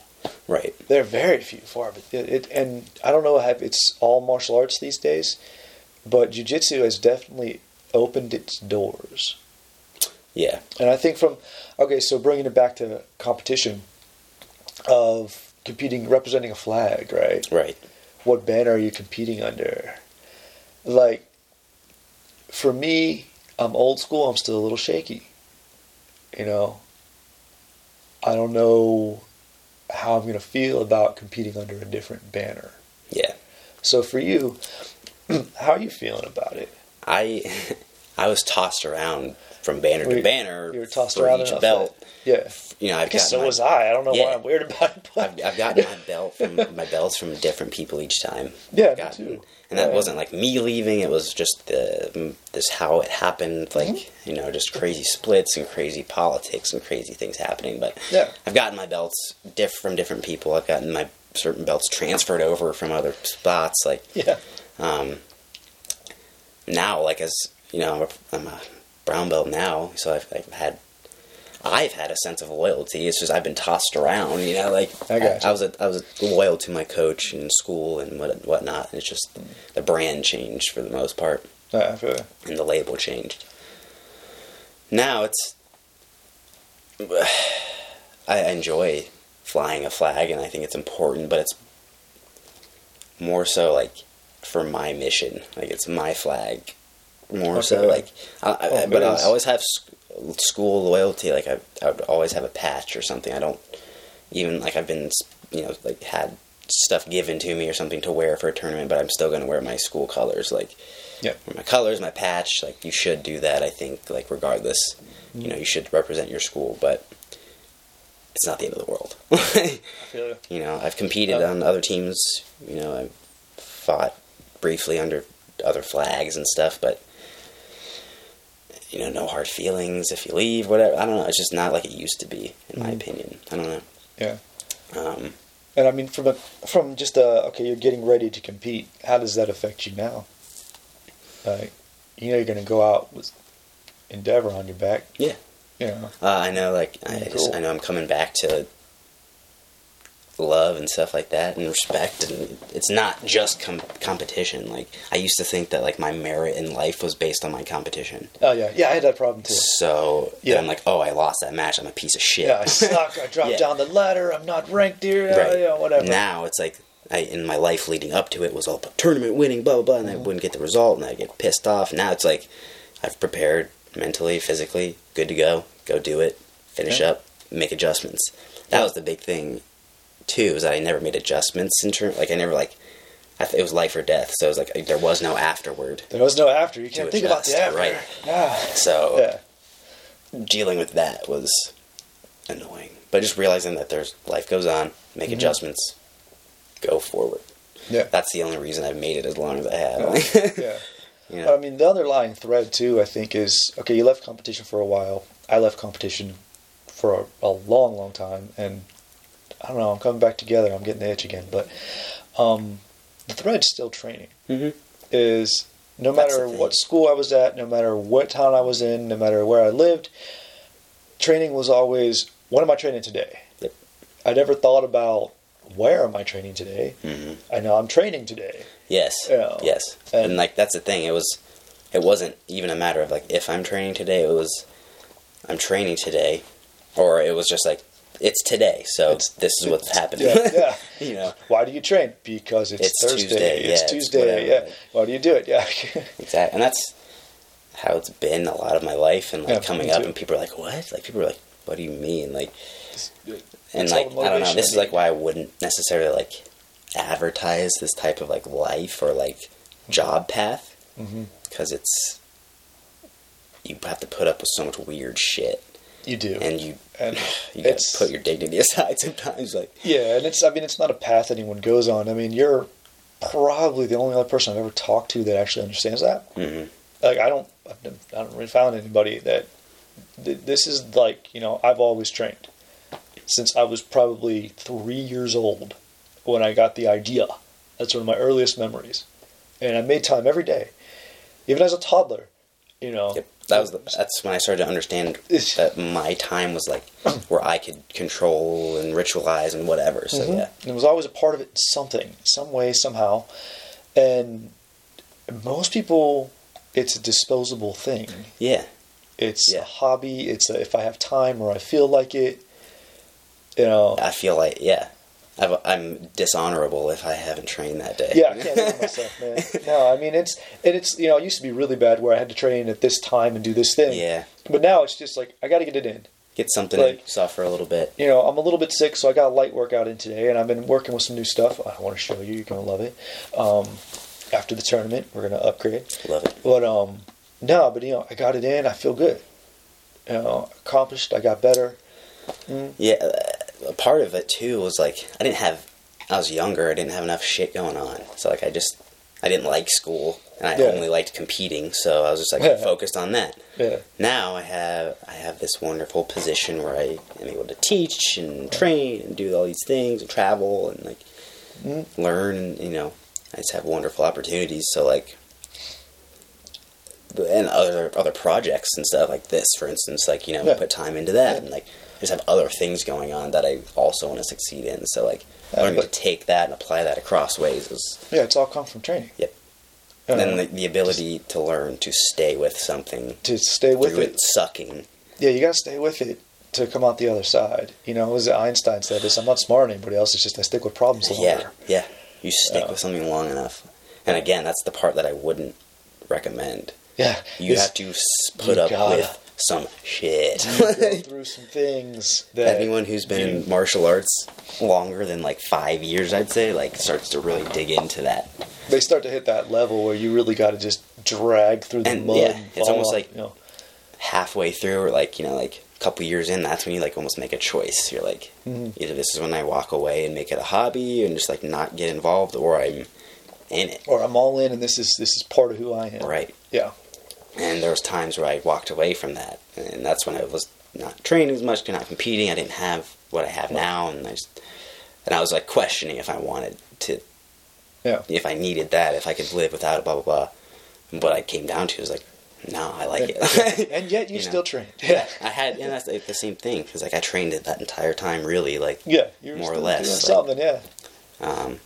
B: Right.
A: They're very few far. But it, it and I don't know if it's all martial arts these days, but jujitsu has definitely opened its doors.
B: Yeah.
A: And I think from okay, so bringing it back to competition of competing, representing a flag, right?
B: Right.
A: What banner are you competing under? Like, for me, I'm old school. I'm still a little shaky. You know, I don't know how I'm gonna feel about competing under a different banner.
B: Yeah.
A: So for you, how are you feeling about it?
B: I I was tossed around from banner
A: Were
B: to banner
A: You were tossed
B: for
A: around
B: each
A: enough
B: belt.
A: that- yeah.
B: You know,
A: I
B: I've got
A: so
B: my,
A: was I. I don't know why I'm weird about it, but
B: I've, I've gotten my belt from my belts from different people each time.
A: Yeah,
B: gotten-
A: too.
B: And that
A: Yeah.
B: wasn't like me leaving. It was just the mm, this how it happened. Like
A: Mm-hmm.
B: you know, just crazy splits and crazy politics and crazy things happening. But
A: Yeah.
B: I've gotten my belts diff from different people. I've gotten my certain belts transferred over from other spots. Like
A: yeah,
B: um, now, like as you know, I'm a brown belt now, so I've, I've had, I've had a sense of loyalty. It's just I've been tossed around, you know. Like
A: I got you.
B: was, a, I was loyal to my coach in school and what whatnot. It's just the brand changed for the most part,
A: yeah, I feel
B: and the label changed. Now it's, I enjoy flying a flag, and I think it's important, but it's more so like for my mission. Like it's my flag, more so. Like, I, I,
A: Oh,
B: but I always have school loyalty. Like I, I would always have a patch or something. I don't even like I've been, you know, like had stuff given to me or something to wear for a tournament, but I'm still going to wear my school colors. Like,
A: Yeah.
B: my colors, my patch. Like you should do that. I think. Like regardless, you know, you should represent your school, but. It's not the end of the world.
A: I feel you.
B: You know, I've competed
A: Uh,
B: on other teams. You know, I've fought briefly under other flags and stuff, but you know, no hard feelings if you leave. Whatever. I don't know. It's just not like it used to be, in my
A: Mhm.
B: opinion. I don't know.
A: Yeah.
B: Um,
A: And I mean, from a from just a okay, you're getting ready to compete. How does that affect you now? Like, you know, you're going to go out with Endeavor on your back.
B: Yeah.
A: Know.
B: uh, I know, like I
A: Cool.
B: just I know I'm coming back to love and stuff like that and respect and it's not just com- competition like i used to think that like my merit in life was based on my competition
A: Oh yeah, yeah. I had that problem too.
B: So
A: Yeah.
B: I'm like, oh, I lost that match. I'm a piece of shit.
A: Yeah, I suck. I dropped
B: Yeah.
A: down the ladder. I'm not ranked here. Yeah,
B: right.
A: yeah, whatever.
B: Now it's like, I, in my life leading up to it was all about tournament winning, blah blah blah, and
A: Mm-hmm.
B: I wouldn't get the result, and I get pissed off. Now it's like, I've prepared mentally, physically, good to go. Go do it. Finish
A: Yeah.
B: up. Make adjustments. That was the big thing, too, is that I never made adjustments in terms. Like I never like, I th- it was life or death. So it was like there was no afterward.
A: There was no after. You can't think about the after.
B: right.
A: Yeah.
B: So
A: Yeah.
B: dealing with that was annoying. But just realizing that there's life goes on, make
A: Mhm.
B: adjustments, go forward.
A: Yeah.
B: That's the only reason I've made it as long as I have.
A: yeah.
B: you
A: But,
B: know?
A: I mean, the underlying thread too, I think, is okay. You left competition for a while. I left competition for a, a long, long time, and I don't know. I'm coming back together. I'm getting the itch again, but um, the thread's still training.
B: Mhm.
A: Is no matter what school I was at, no matter what town I was in, no matter where I lived, training was always what am I training today?
B: Yep.
A: I never thought about where am I training today.
B: Mhm.
A: I know I'm training today.
B: Yes.
A: Yeah.
B: Yes.
A: And-
B: And, like that's the thing. It was it wasn't even a matter of like if I'm training today, it was I'm training today or it was just like it's today, so
A: It's-
B: this is what's happening.
A: Yeah, yeah.
B: you know.
A: Why do you train? Because it's,
B: It's
A: Thursday.
B: Tuesday,
A: It's
B: yeah,
A: Tuesday.
B: whatever.
A: yeah. Why do you do it? Yeah.
B: Exactly, and that's how it's been a lot of my life. And like
A: Yeah,
B: coming up,
A: too.
B: and people are like, "What?" Like people are like, "What do you mean?" Like, and like I don't know. This is like why I wouldn't necessarily like advertise this type of like life or like job path
A: hmm
B: because it's you have to put up with so much weird shit,
A: You do.
B: and you
A: And
B: you gotta put your dignity aside sometimes. Like,
A: yeah, and it's. I mean, it's not a path anyone goes on. I mean, you're probably the only other person I've ever talked to that actually understands that.
B: mhm.
A: Like, I don't. I've never, I haven't really found anybody that. th- This is like you know. I've always trained. since I was probably three years old when I got the idea. That's one of my earliest memories, and I made time every day, even as a toddler. You know,
B: Yep. That was the, that's when I started to understand that my time was like where I could control and ritualize and whatever. So
A: Mhm.
B: yeah,
A: And it was always a part of it, something, some way, somehow. And most people, it's a disposable thing.
B: yeah,
A: It's
B: Yeah.
A: a hobby. It's a, if I have time or I feel like it. You know,
B: I feel like yeah, I've, I'm dishonorable if I haven't trained that day.
A: yeah, I can't myself, man. No, I mean it's and it's you know it used to be really bad where I had to train at this time and do this thing.
B: yeah.
A: But now it's just like I got to get it in.
B: Get something
A: Like-
B: suffer a little bit.
A: you know, I'm a little bit sick, so I got a light workout in today, and I've been working with some new stuff. I want to show you. You're gonna love it. Um, after the tournament, we're gonna upgrade.
B: Love it.
A: But um, no, but you know, I got it in. I feel good. You know, accomplished. I got better.
B: Yeah, uh, a part of it too was like I didn't have. I was younger. I didn't have enough shit going on. So like I just I didn't like school, and I
A: Yeah.
B: only liked competing. So I was just like focused on that.
A: Yeah,
B: Now I have I have this wonderful position where I am able to teach and train and do all these things and travel and like
A: Mhm.
B: learn and you know I just have wonderful opportunities. So like and other other projects and stuff like this, for instance, like you know
A: Yeah.
B: put time into that and like just have other things going on that I also want to succeed in. So like
A: Yeah,
B: learning to take that and apply that across ways is
A: yeah. It's all come from training.
B: Yep.
A: You
B: and then the, the ability to learn to stay with something
A: to stay with it.
B: it sucking.
A: Yeah, you got to stay with it to come out the other side. You know, as Einstein said, "This I'm not smarter than anybody else. It's just I stick with problems longer."
B: Yeah, yeah. You stick with something long enough. And again, that's the part that I wouldn't recommend.
A: Yeah,
B: You have to put up
A: gotta.
B: with some shit.
A: go through some things that
B: Anyone who's been in martial arts longer than like five years, I'd say, like starts to really dig into that.
A: they start to hit that level where you really got to just drag through the
B: And,
A: mud.
B: yeah, it's almost like-
A: you know,
B: Halfway through, or like you know, like a couple years in, that's when you like almost make a choice. You're like,
A: Mhm.
B: either this is when I walk away and make it a hobby and just like not get involved, or I'm in it.
A: or I'm all in, and this is this is part of who I am.
B: Right.
A: Yeah.
B: And there was times where I walked away from that, and that's when I was not training as much, not competing. I didn't have what I have now, and I just, and I was like questioning if I wanted to,
A: Yeah.
B: if I needed that, if I could live without it, blah blah blah. But I came down to was like, no, I like it.
A: and yet you,
B: You know.
A: still trained.
B: yeah, I had, and that's like the same thing because like I trained it that entire time, really, like
A: Yeah. You were
B: More or less, like-
A: something. Yeah.
B: um,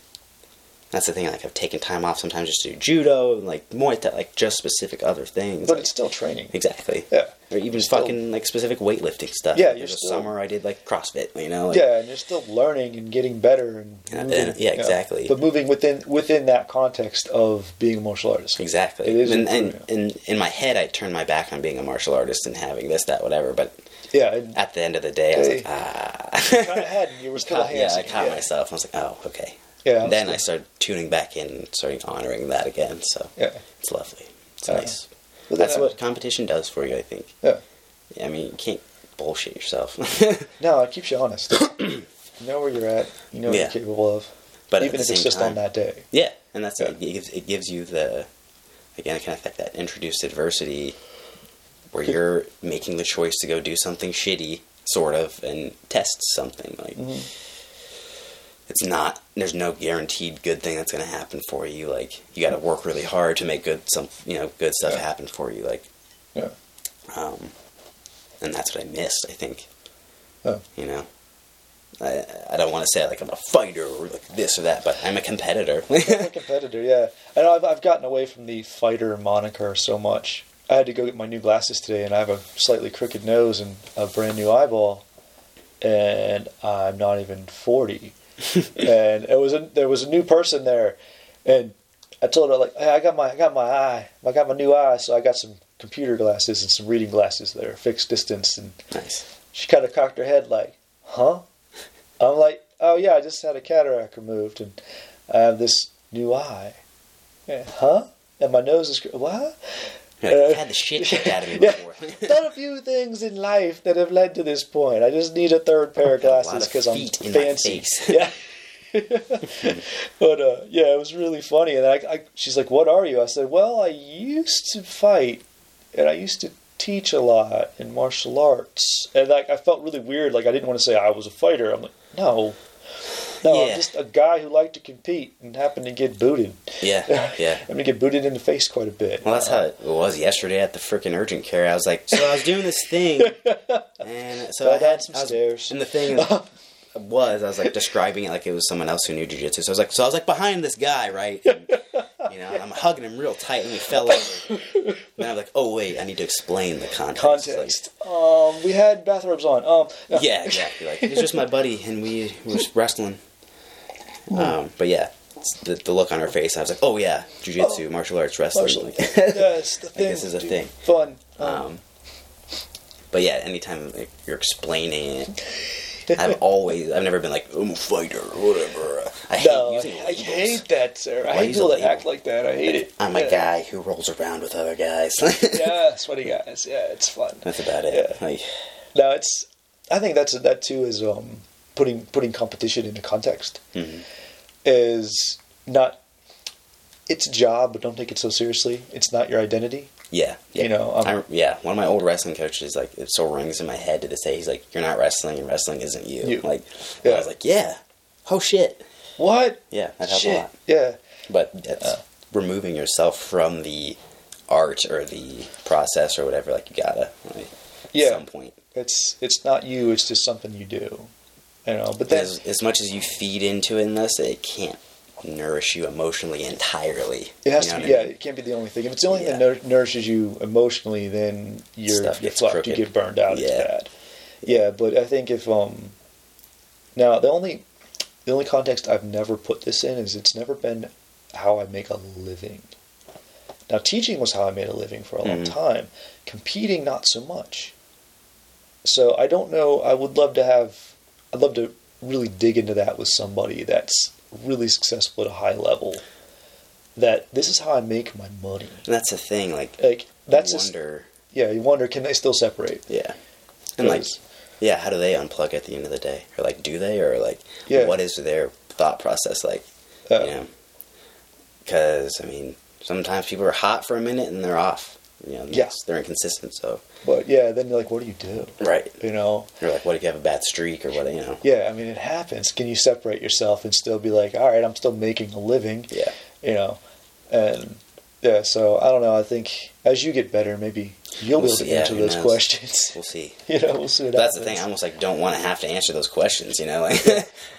B: that's the thing. Like I've taken time off sometimes just to do judo and like Muay Thai, like just specific other things.
A: But
B: like-
A: it's still training.
B: exactly.
A: Yeah.
B: Or even
A: Still-
B: fucking like specific weightlifting stuff.
A: Yeah,
B: Like,
A: you're still-
B: summer I did like CrossFit, you know. Like,
A: yeah, and you're still learning and getting better and,
B: And-
A: moving,
B: and- yeah,
A: you know,
B: exactly.
A: but moving within within that context of being a martial artist.
B: Exactly.
A: It is
B: and, and, and in my head, I turned my back on being a martial artist and having this, that, whatever. But
A: Yeah,
B: at the end of the day, I was like, ah.
A: kind of had, and you were still
B: Caught- yeah, I caught
A: yeah.
B: myself. I was like, oh, okay.
A: Yeah,
B: And then I
A: still-
B: started tuning back in and starting honoring that again. So
A: Yeah.
B: it's lovely. It's
A: Yeah.
B: nice.
A: But
B: That's
A: then-
B: what competition does for you, I think.
A: Yeah.
B: I mean, you can't bullshit yourself.
A: No, it keeps you honest. you know where you're at. You know what
B: Yeah.
A: you're capable of.
B: but
A: even if it's just
B: time,
A: on that day.
B: Yeah, and that's
A: Yeah.
B: it. It gives, it gives you the again kind of like that introduced adversity where you're making the choice to go do something shitty, sort of, and test something. Like
A: Mhm.
B: It's not. There's no guaranteed good thing that's going to happen for you. Like you got to work really hard to make good some you know good stuff
A: Yeah.
B: happen for you. Like
A: Yeah.
B: um, and that's what I missed. I think.
A: Yeah.
B: You know. I, I don't want to say like I'm a fighter or like this or that, but I'm a competitor.
A: I'm a competitor, yeah. And I've, I've gotten away from the fighter moniker so much. I had to go get my new glasses today, and I have a slightly crooked nose and a brand new eyeball, and I'm not even forty. and it was a, there was a new person there, and I told her like, hey, I got my I got my eye, I got my new eye, so I got some computer glasses and some reading glasses that are fixed distance, and
B: nice.
A: she kind of cocked her head like, huh? I'm like, oh yeah, I just had a cataract removed and I have this new eye. Yeah, huh? And my nose is what?
B: You're like,
A: Uh,
B: I've had the shit kicked out of me
A: yeah.
B: before.
A: Done a few things in life that have led to this point. I just need a third pair of
B: Got a lot
A: glasses because I'm
B: feet in my
A: fancy.
B: face.
A: Yeah. but uh, yeah, it was really funny. And I, I, she's like, "What are you?" I said, "Well, I used to fight, and I used to teach a lot in martial arts, and like I felt really weird. Like I didn't want to say I was a fighter. I'm like, no, no, I'm just a guy who liked to compete and happened to get booted.
B: Yeah, yeah.
A: I'm gonna get booted in the face quite a bit.
B: Well, that's how it was yesterday at the freaking urgent care. I was like, so I was doing this thing, and so I had
A: some
B: I was,
A: stairs.
B: and the thing was, I was like describing it like it was someone else who knew jujitsu. So I was like, so I was like behind this guy, right? And, you know, I'm hugging him real tight, and we fell over. then I'm like, oh wait, I need to explain the context. Like,
A: Context. um, we had bathrobes on. Um, no.
B: yeah, exactly. Like he's just my buddy, and we were wrestling. Um, but yeah, the, the look on her face, I was like, oh yeah, jujitsu, martial arts, wrestling.
A: Martial-
B: Like,
A: yes, the thing.
B: this is a
A: dude.
B: thing.
A: Fun.
B: Um, but yeah, anytime like, you're explaining it, I've always, I've never been like, I'm a fighter or whatever. I hate
A: no,
B: using
A: I hate that, sir. I
B: Why
A: hate people that act like that. I hate it.
B: I'm a guy who rolls around with other guys.
A: Yeah, sweaty guys. Yeah, it's fun.
B: That's about it. Like,
A: No, it's. I think that's that too is um, putting putting competition into context
B: mhm.
A: is not. It's a job, but don't take it so seriously. It's not your identity.
B: yeah, yeah.
A: You know, um,
B: I, yeah. One of my old wrestling coaches, like, it still rings in my head to this day. He's like, "You're not wrestling, and wrestling isn't you."
A: You.
B: Like,
A: Yeah.
B: I was like, "Yeah, oh shit,
A: What?
B: yeah, that helps a
A: Shit.
B: lot."
A: Yeah.
B: But it's
A: Uh.
B: removing yourself from the art or the process or whatever. Like, you gotta, like,
A: Yeah.
B: at some point.
A: It's it's not you. It's just something you do. You know. But
B: as, as much as you feed into it in this, it can't nourish you emotionally entirely.
A: it has
B: You
A: to be.
B: what I
A: Yeah,
B: mean?
A: it can't be the only thing. If it's the only thing that nourishes you emotionally, then you're
B: Stuff gets
A: fucked. You get burned out. It's
B: Yeah.
A: bad. Yeah, but I think if um. Now the only the only context I've never put this in is it's never been how I make a living. Now teaching was how I made a living for a long
B: Mhm.
A: time. Competing not so much. So I don't know. I would love to have. I'd love to really dig into that with somebody that's really successful at a high level. That this is how I make my money.
B: And that's the thing. Like,
A: Like that's
B: you
A: just,
B: wonder.
A: yeah. You wonder can they still separate?
B: yeah. And like, yeah, how do they unplug at the end of the day? Or like, do they? Or like,
A: Yeah.
B: what is their thought process like?
A: Uh,
B: you know, because I mean, sometimes people are hot for a minute and they're off. You know,
A: Yeah.
B: they're inconsistent. So,
A: But yeah, then you're like, what do you do?
B: right.
A: You know?
B: you're like, what if you have a bad streak or what? You know.
A: Yeah, I mean, it happens. Can you separate yourself and still be like, all right, I'm still making a living?
B: Yeah.
A: You know, and yeah. So I don't know. I think as you get better, maybe you'll
B: We'll
A: be able to
B: Yeah,
A: answer
B: who
A: those
B: knows?
A: questions.
B: We'll see.
A: you know, we'll see what
B: That's the thing. I almost like don't want to have to answer those questions. You know, like.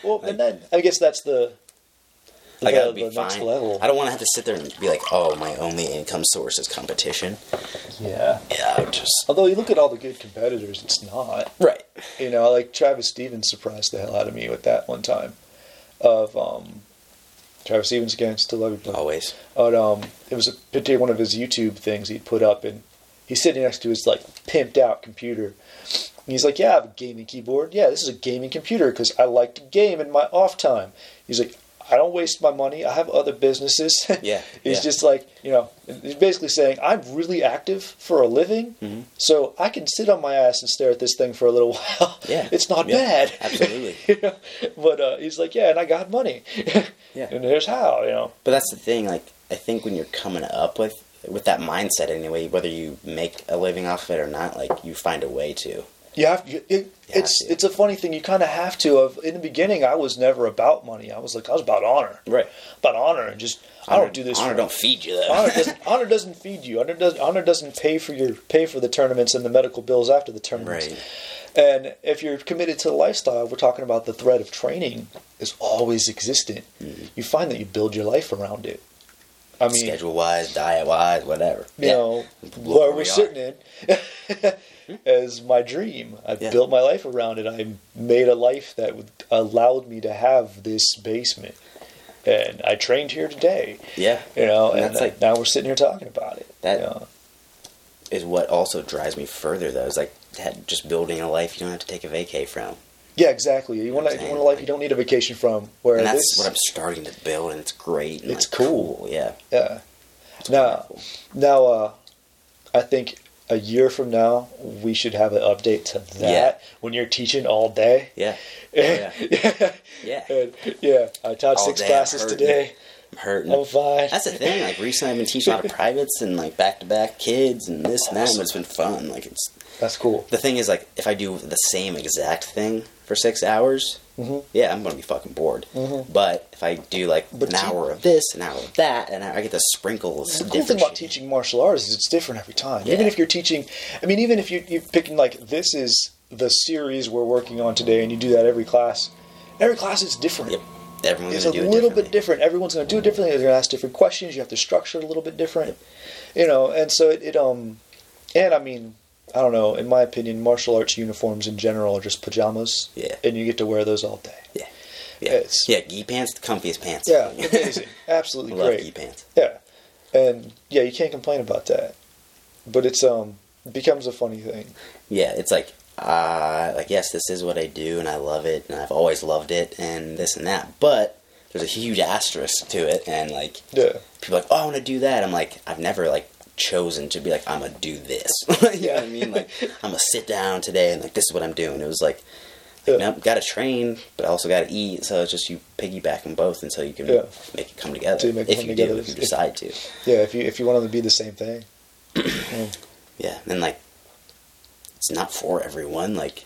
A: Well, and then I guess that's the The,
B: that would be
A: the next
B: fine.
A: level.
B: I don't want to have to sit there and be like, "Oh, my only income source is competition."
A: Yeah.
B: Yeah, I would just
A: Although you look at all the good competitors, it's not.
B: right.
A: You know, like Travis Stevens surprised the hell out of me with that one time. Of um, Travis Stevens again, still love you, brother.
B: Always.
A: But um, it was a particular one of his YouTube things he'd put up, and he's sitting next to his like pimped out computer. And he's like, "Yeah, I have a gaming keyboard. Yeah, this is a gaming computer because I like to game in my off time." He's like, "I don't waste my money. I have other businesses."
B: Yeah,
A: he's
B: yeah.
A: just like, you know, he's basically saying, "I'm really active for a living,
B: Mhm.
A: so I can sit on my ass and stare at this thing for a little while.
B: Yeah.
A: it's not
B: Yeah,
A: bad."
B: absolutely.
A: You know? But uh, he's like, "Yeah, and I got money.
B: Yeah.
A: and here's how." You know.
B: But that's the thing. Like, I think when you're coming up with with that mindset anyway, whether you make a living off of it or not, like you find a way to.
A: You have you, it,
B: You
A: it's it's a funny thing. You kind of have to. Of in the beginning, I was never about money. I was like I was about honor,
B: Right.
A: about honor, and just I don't do this.
B: Honor
A: for,
B: don't feed you though.
A: honor doesn't honor doesn't feed you. Honor doesn't honor doesn't pay for your pay for the tournaments and the medical bills after the tournaments.
B: right.
A: And if you're committed to the lifestyle, we're talking about the threat of training is always existent.
B: Mm-hmm.
A: You find that you build your life around it. I mean,
B: Schedule wise, diet wise, whatever.
A: you
B: yeah.
A: know, where
B: where
A: we're
B: we
A: sitting in as my dream. I've
B: Yeah.
A: built my life around it. I made a life that would, allowed me to have this basement. And I trained here today,
B: Yeah.
A: you know,
B: And
A: and,
B: like-
A: now we're sitting here talking about it.
B: That-
A: you know.
B: Is what also drives me further though. Is like that just building a life you don't have to take a vacay from.
A: Yeah, exactly. You want,
B: what
A: to,
B: I'm
A: you want a life you don't need a vacation from. Where
B: And that's
A: this,
B: what I'm starting to build, and it's great. And
A: It's
B: like,
A: cool.
B: Yeah.
A: yeah. Now,
B: wonderful.
A: now, uh, I think a year from now we should have an update to that.
B: Yeah.
A: When you're teaching all day.
B: Yeah.
A: yeah.
B: Yeah.
A: And, yeah, I taught
B: All
A: six classes today.
B: I'm hurting.
A: I'm fine.
B: That's the thing. Like recently, I've been teaching a lot of privates and like back to back kids and this and that, but it's been fun. Like it's
A: That's cool.
B: the thing is like if I do the same exact thing for six hours,
A: Mhm.
B: yeah, I'm gonna be fucking bored.
A: Mhm.
B: But if I do like
A: But
B: an hour of this, an hour of that, and I get to sprinkle
A: The cool thing about
B: shit.
A: teaching martial arts is it's different every time.
B: Yeah.
A: Even if you're teaching, I mean, even if you, you're picking like this is the series we're working on today, and you do that every class, every class is different.
B: Yep. Everyone's
A: It's a
B: do it
A: little bit different. Everyone's going to do it differently. They're going to ask different questions. You have to structure it a little bit different, you know. And so it, it um, and I mean, I don't know. In my opinion, martial arts uniforms in general are just pajamas.
B: Yeah.
A: And you get to wear those all day.
B: Yeah. Yeah.
A: It's-
B: yeah, gi pants, the comfiest pants.
A: Yeah, amazing, absolutely
B: love
A: great.
B: gi pants.
A: Yeah, and yeah, you can't complain about that. But it's um becomes a funny thing.
B: Yeah, it's like uh like yes, this is what I do and I love it and I've always loved it and this and that. But there's a huge asterisk to it and like
A: Yeah,
B: people are like, Oh, I wanna do that. I'm like, I've never like chosen to be like, I'm gonna do this. you know what I mean? Like I'm gonna sit down today and like this is what I'm doing. It was like
A: yeah,
B: nope, gotta train, but I also gotta eat. So it's just you piggyback them both until you can
A: Yeah.
B: make it come together.
A: It
B: if you
A: together.
B: do, if you decide to.
A: yeah. If you if you want them to be the same thing.
B: Yeah, and like it's not for everyone. Like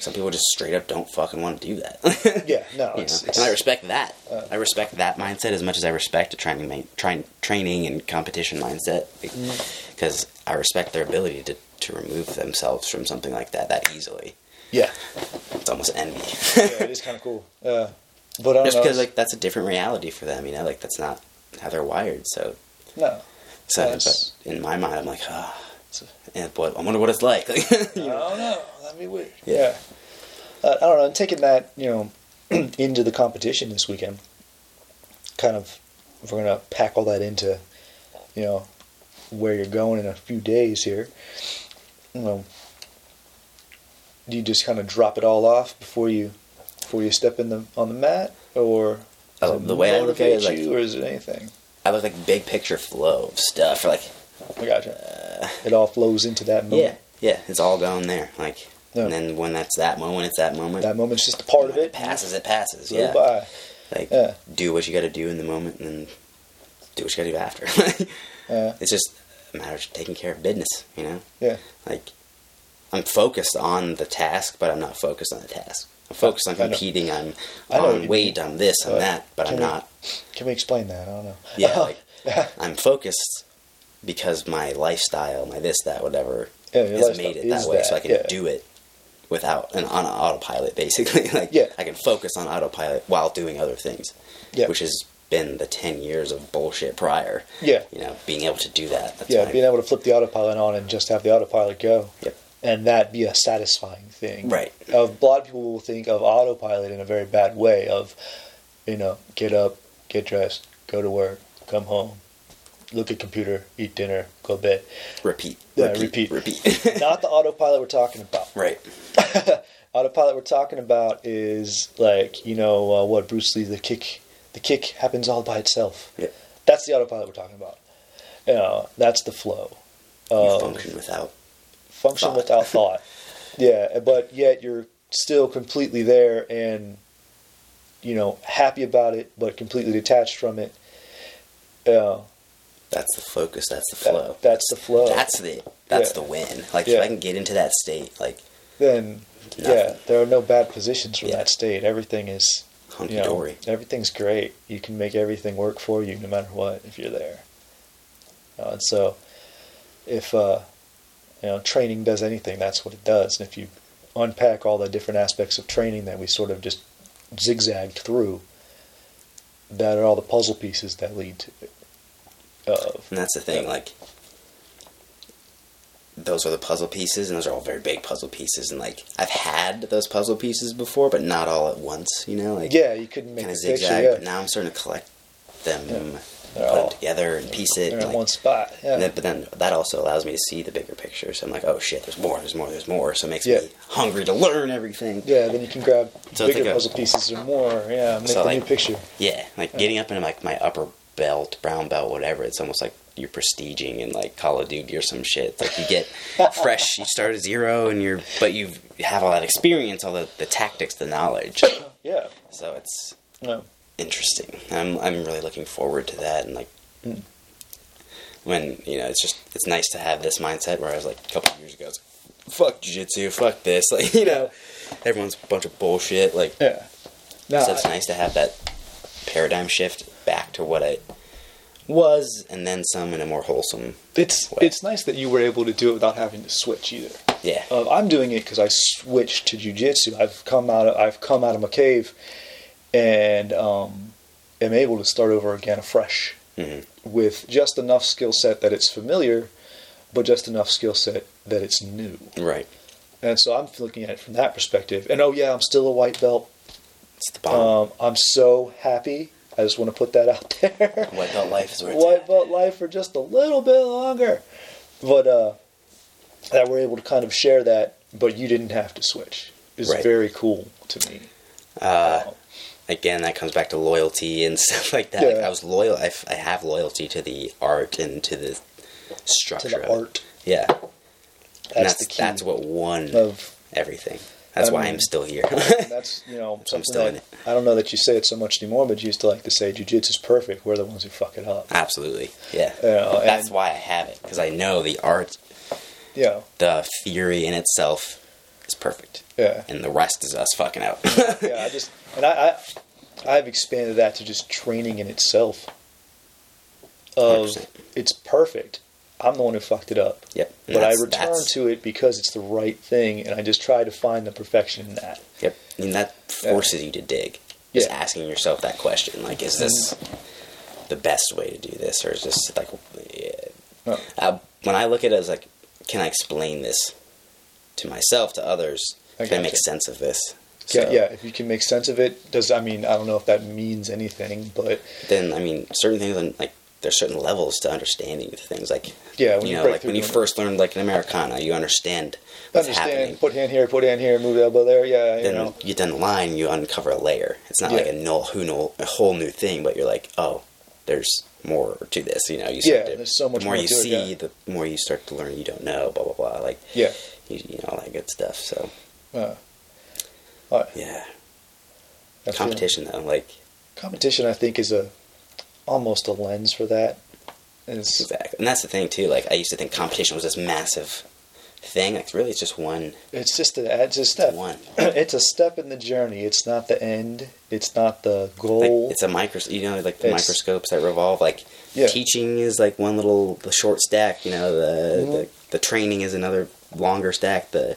B: some people just straight up don't fucking want to do that.
A: yeah, no, it's, it's
B: and I respect that.
A: Uh,
B: I respect that mindset as much as I respect a training, train, training and competition mindset
A: Mm.
B: because I respect their ability to, to remove themselves from something like that that easily.
A: yeah,
B: It's almost envy.
A: yeah, it is kind of cool. Yeah, but
B: Just
A: know.
B: because like that's a different reality for them, you know, like that's not how they're wired. So,
A: no,
B: so
A: That's-
B: but in my mind, I'm like, ah, and boy, I wonder what it's like.
A: I don't know.
B: Yeah.
A: Yeah, Uh, I don't know. I'm Taking that you know into the competition this weekend, kind of, if we're gonna pack all that into, you know, where you're going in a few days here. You know, do you just kind of drop it all off before you before you step in the on the mat, or
B: Oh, the way I look at it is like-
A: you, or is it anything?
B: I look like big picture flow of stuff. Like,
A: I gotcha.
B: uh,
A: It all flows into that moment.
B: yeah, yeah, it's all going there. Like,
A: Yeah.
B: and then when that's that moment, it's that moment.
A: That moment's just a part of
B: When
A: it.
B: passes, it passes. Yeah,
A: by.
B: like
A: Yeah.
B: do what you got to do in the moment, and then do what you got to do after.
A: Yeah.
B: it's just a matter of taking care of business. You know,
A: Yeah.
B: like I'm focused on the task, but I'm not focused on the task. I'm focused on competing. I'm on weight, on this, on
A: Uh,
B: that, but I'm
A: we-
B: not.
A: Can we explain that? I don't know.
B: Yeah, like
A: yeah.
B: I'm focused because my lifestyle, my this, that, whatever,
A: Yeah,
B: has made it that way, so I can
A: yeah.
B: do it without an on autopilot, basically. like,
A: Yeah.
B: I can focus on autopilot while doing other things,
A: Yeah.
B: which has been the ten years of bullshit prior.
A: Yeah.
B: you know, being able to do that. That's
A: yeah, being able to flip the autopilot on and just have the autopilot go.
B: Yep.
A: And that be a satisfying thing.
B: Right.
A: Of, a lot of people will think of autopilot in a very bad way of, you know, get up, get dressed, go to work, come home, look at computer, eat dinner, go to bed.
B: repeat,
A: Yeah,
B: repeat,
A: repeat.
B: repeat.
A: Not the autopilot we're talking about.
B: right.
A: autopilot we're talking about is like, you know, uh, what Bruce Lee, the kick, the kick happens all by itself.
B: Yeah.
A: That's the autopilot we're talking about. You know, that's the flow. Of-
B: function without.
A: function
B: thought.
A: without thought. Yeah, but yet you're still completely there and you know happy about it, but completely detached from it. Yeah,
B: That's the focus. That's the
A: that-
B: flow.
A: that's the flow.
B: That's the that's
A: Yeah.
B: the win. Like
A: Yeah.
B: if I can get into that state, like
A: then
B: Nothing.
A: yeah, there are no bad positions from
B: Yeah.
A: that state. Everything is
B: hunky
A: you know,
B: dory.
A: everything's great. You can make everything work for you no matter what if you're there. Uh, and so, if uh, you know training does anything, that's what it does. And if you unpack all the different aspects of training that we sort of just zigzagged through, that are all the puzzle pieces that lead to it. Of
B: And that's the thing, like those are the puzzle pieces, and those are all very big puzzle pieces. And like I've had those puzzle pieces before, but not all at once. You know, like
A: yeah, you couldn't make
B: kind of
A: picture.
B: zigzag.
A: Yeah,
B: But now I'm starting to collect them,
A: Yeah.
B: put
A: They're
B: them
A: all-
B: together, and piece it.
A: in
B: like-
A: one spot. Yeah,
B: and then, but then that also allows me to see the bigger picture. So I'm like, oh shit, there's more, there's more, there's more. So it makes
A: Yeah.
B: me hungry to learn everything.
A: yeah. Then you can grab
B: So
A: bigger puzzle pieces or more. Yeah, make
B: So,
A: the new picture.
B: Yeah, like getting up into like my upper belt, brown belt, whatever. It's almost like you're prestiging in like Call of Duty or some shit. It's like you get fresh, you start at zero, and you're but you have all that experience, all the, the tactics, the knowledge.
A: Yeah,
B: So it's
A: no,
B: interesting. I'm I'm really looking forward to that, and like
A: Mm.
B: when you know, it's just it's nice to have this mindset. Where I was like a couple of years ago, I was like, "Fuck jujitsu, fuck this," like you know, everyone's a bunch of bullshit. Like,
A: Yeah. No,
B: so it's
A: I-
B: nice to have that paradigm shift back to what it was, and then some in a more wholesome.
A: it's
B: way.
A: it's nice that you were able to do it without having to switch either.
B: Yeah,
A: Uh, I'm doing it because I switched to jujitsu. I've come out of I've come out of my cave, and um, am able to start over again afresh
B: Mhm.
A: with just enough skill set that it's familiar, but just enough skill set that it's new.
B: right.
A: And so I'm looking at it from that perspective. And oh yeah, I'm still a white belt.
B: It's the bomb.
A: Um, I'm so happy. I just want to put that out there.
B: White belt life is where it's at.
A: belt life for just a little bit longer. But uh, that we're able to kind of share that, but you didn't have to switch. Is
B: Right.
A: very cool to me.
B: Uh,
A: Um,
B: again, that comes back to loyalty and stuff like that. Like, I was loyal. I, f- I have loyalty to the art and to the
A: to
B: structure.
A: the
B: of it.
A: art.
B: Yeah,
A: That's,
B: and that's
A: the
B: that's what won
A: of.
B: everything. That's
A: I
B: why
A: mean-
B: I'm still here.
A: That's you know
B: So I'm still in it.
A: I don't know that you say it so much anymore, but you used to like to say jujitsu's perfect. We're the ones who fuck it up.
B: Absolutely, yeah.
A: Yeah,
B: that's
A: and-
B: why I have it because I know the art,
A: Yeah,
B: the theory in itself is perfect,
A: yeah.
B: and the rest is us fucking out.
A: yeah, I just and I, I I've expanded that to just training in itself. Of
B: 100%.
A: it's perfect. I'm the one who fucked it up.
B: Yep.
A: But I return
B: that's-
A: to it because it's the right thing, and I just try to find the perfection in that.
B: Yep. And that forces you to dig. Just
A: Yeah.
B: asking yourself that question, like, is this the best way to do this, or is this like, yeah.
A: Oh.
B: uh, when I look at it as like, can I explain this to myself, to others?
A: I
B: Can I make
A: gotcha.
B: sense of this?
A: Yeah,
B: So,
A: yeah, if you can make sense of it, does I mean I don't know if that means anything, but
B: Then I mean, certain things like there's certain levels to understanding things. Like
A: Yeah, when
B: you
A: you
B: know,
A: break
B: like when you first learned like an Americana, you understand what's
A: understand.
B: happening.
A: Put hand here, put hand here, move the elbow there. Yeah, you
B: then
A: know.
B: you get down the line, you uncover a layer. It's not like a null, who a whole new thing, but you're like, oh, there's more to this. You know, you
A: Yeah,
B: to,
A: there's so much
B: The more
A: more
B: you
A: to it,
B: see,
A: yeah.
B: the more you start to learn. You don't know, blah blah blah. Like
A: Yeah.
B: you, you know all that good stuff. So
A: Uh, uh,
B: yeah,
A: feel-
B: competition though, like
A: competition, I think, is a almost a lens for that. It's,
B: exactly, and that's the thing too. Like I used to think competition was this massive thing. Like really, it's just one.
A: it's just a, it's a step.
B: One.
A: it's a step in the journey. It's not the end. It's not the
B: Like
A: goal.
B: it's a micro, you know, like the
A: It's-
B: microscopes that revolve. Like
A: Yeah.
B: teaching is like one little the short stack. You know, the
A: Mhm.
B: the, the training is another longer stack. The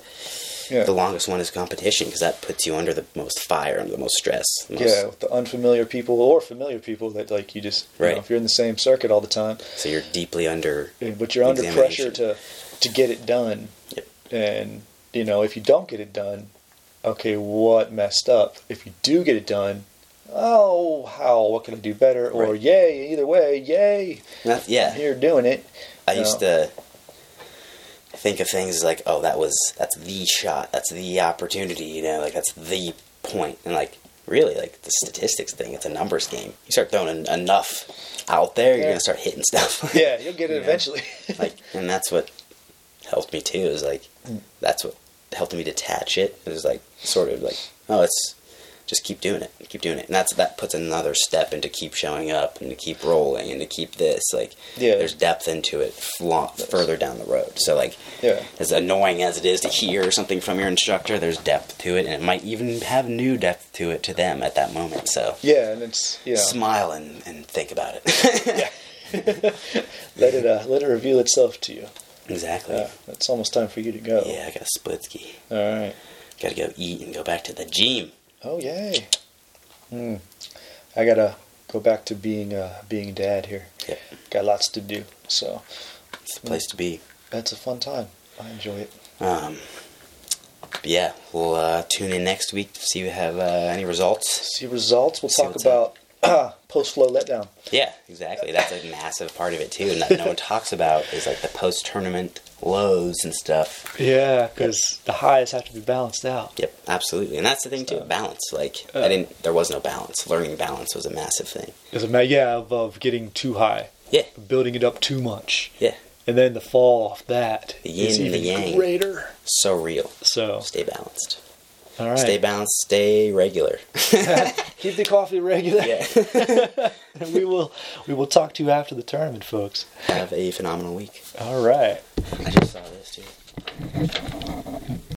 A: yeah.
B: the longest one is competition because that puts you under the most fire, under the most stress. the most-
A: yeah, with the unfamiliar people or familiar people that like you just you
B: Right.
A: know, if you're in the same circuit all the time,
B: So you're deeply under.
A: but you're under pressure to to get it done.
B: Yep.
A: And you know, if you don't get it done, okay, what messed up? If you do get it done, oh, how? What can I do better? Or
B: Right.
A: yay, either way, yay!
B: That- yeah,
A: here doing it.
B: I
A: you
B: used to think of things like, oh, that was that's the shot, that's the opportunity. You know, like that's the point, and like really, like the statistics thing, it's a numbers game. You start throwing en- enough out there, you're
A: Yeah.
B: gonna start hitting stuff.
A: Yeah, you'll get it
B: You know?
A: eventually.
B: like and that's what helped me too is like that's what helped me detach it it was like sort of like oh it's just keep doing it keep doing it and that's that puts another step into keep showing up and to keep rolling and to keep this like
A: Yeah.
B: there's depth into it further down the road so like
A: yeah.
B: as annoying as it is to hear something from your instructor there's depth to it and it might even have new depth to it to them at that moment so
A: Yeah, and it's you know,
B: smile and, and think about it
A: let it uh, let it reveal itself to you.
B: exactly
A: Yeah, it's almost time for you to go.
B: yeah i got a split ski
A: All right.
B: Gotta go eat and go back to the gym.
A: Oh yay. Hmm. I gotta go back to being uh, being dad here.
B: Yep.
A: Got lots to do, so
B: It's the place to be.
A: that's a fun time. I enjoy it.
B: Um, yeah, we'll uh, tune in next week to see if we have uh, any results.
A: See results. We'll
B: See
A: talk about post flow letdown.
B: Yeah, exactly. That's a massive part of it too, and that no one talks about is like the post tournament lows and stuff.
A: Yeah, because the highs have to be balanced out.
B: Yep, absolutely, and that's the thing too. Balance. Like
A: Uh.
B: I didn't. There was no balance. Learning balance was a massive thing.
A: There's a ma- yeah of, of getting too high,
B: Yeah,
A: building it up too much,
B: yeah.
A: and then the fall off that
B: The yin
A: is
B: and the
A: even
B: yang.
A: greater.
B: So real.
A: So
B: Stay balanced.
A: All right.
B: Stay balanced. Stay regular.
A: Keep the coffee regular.
B: yeah.
A: and we will we will talk to you after the tournament, folks.
B: Have a phenomenal week.
A: All right.
B: I just saw this too.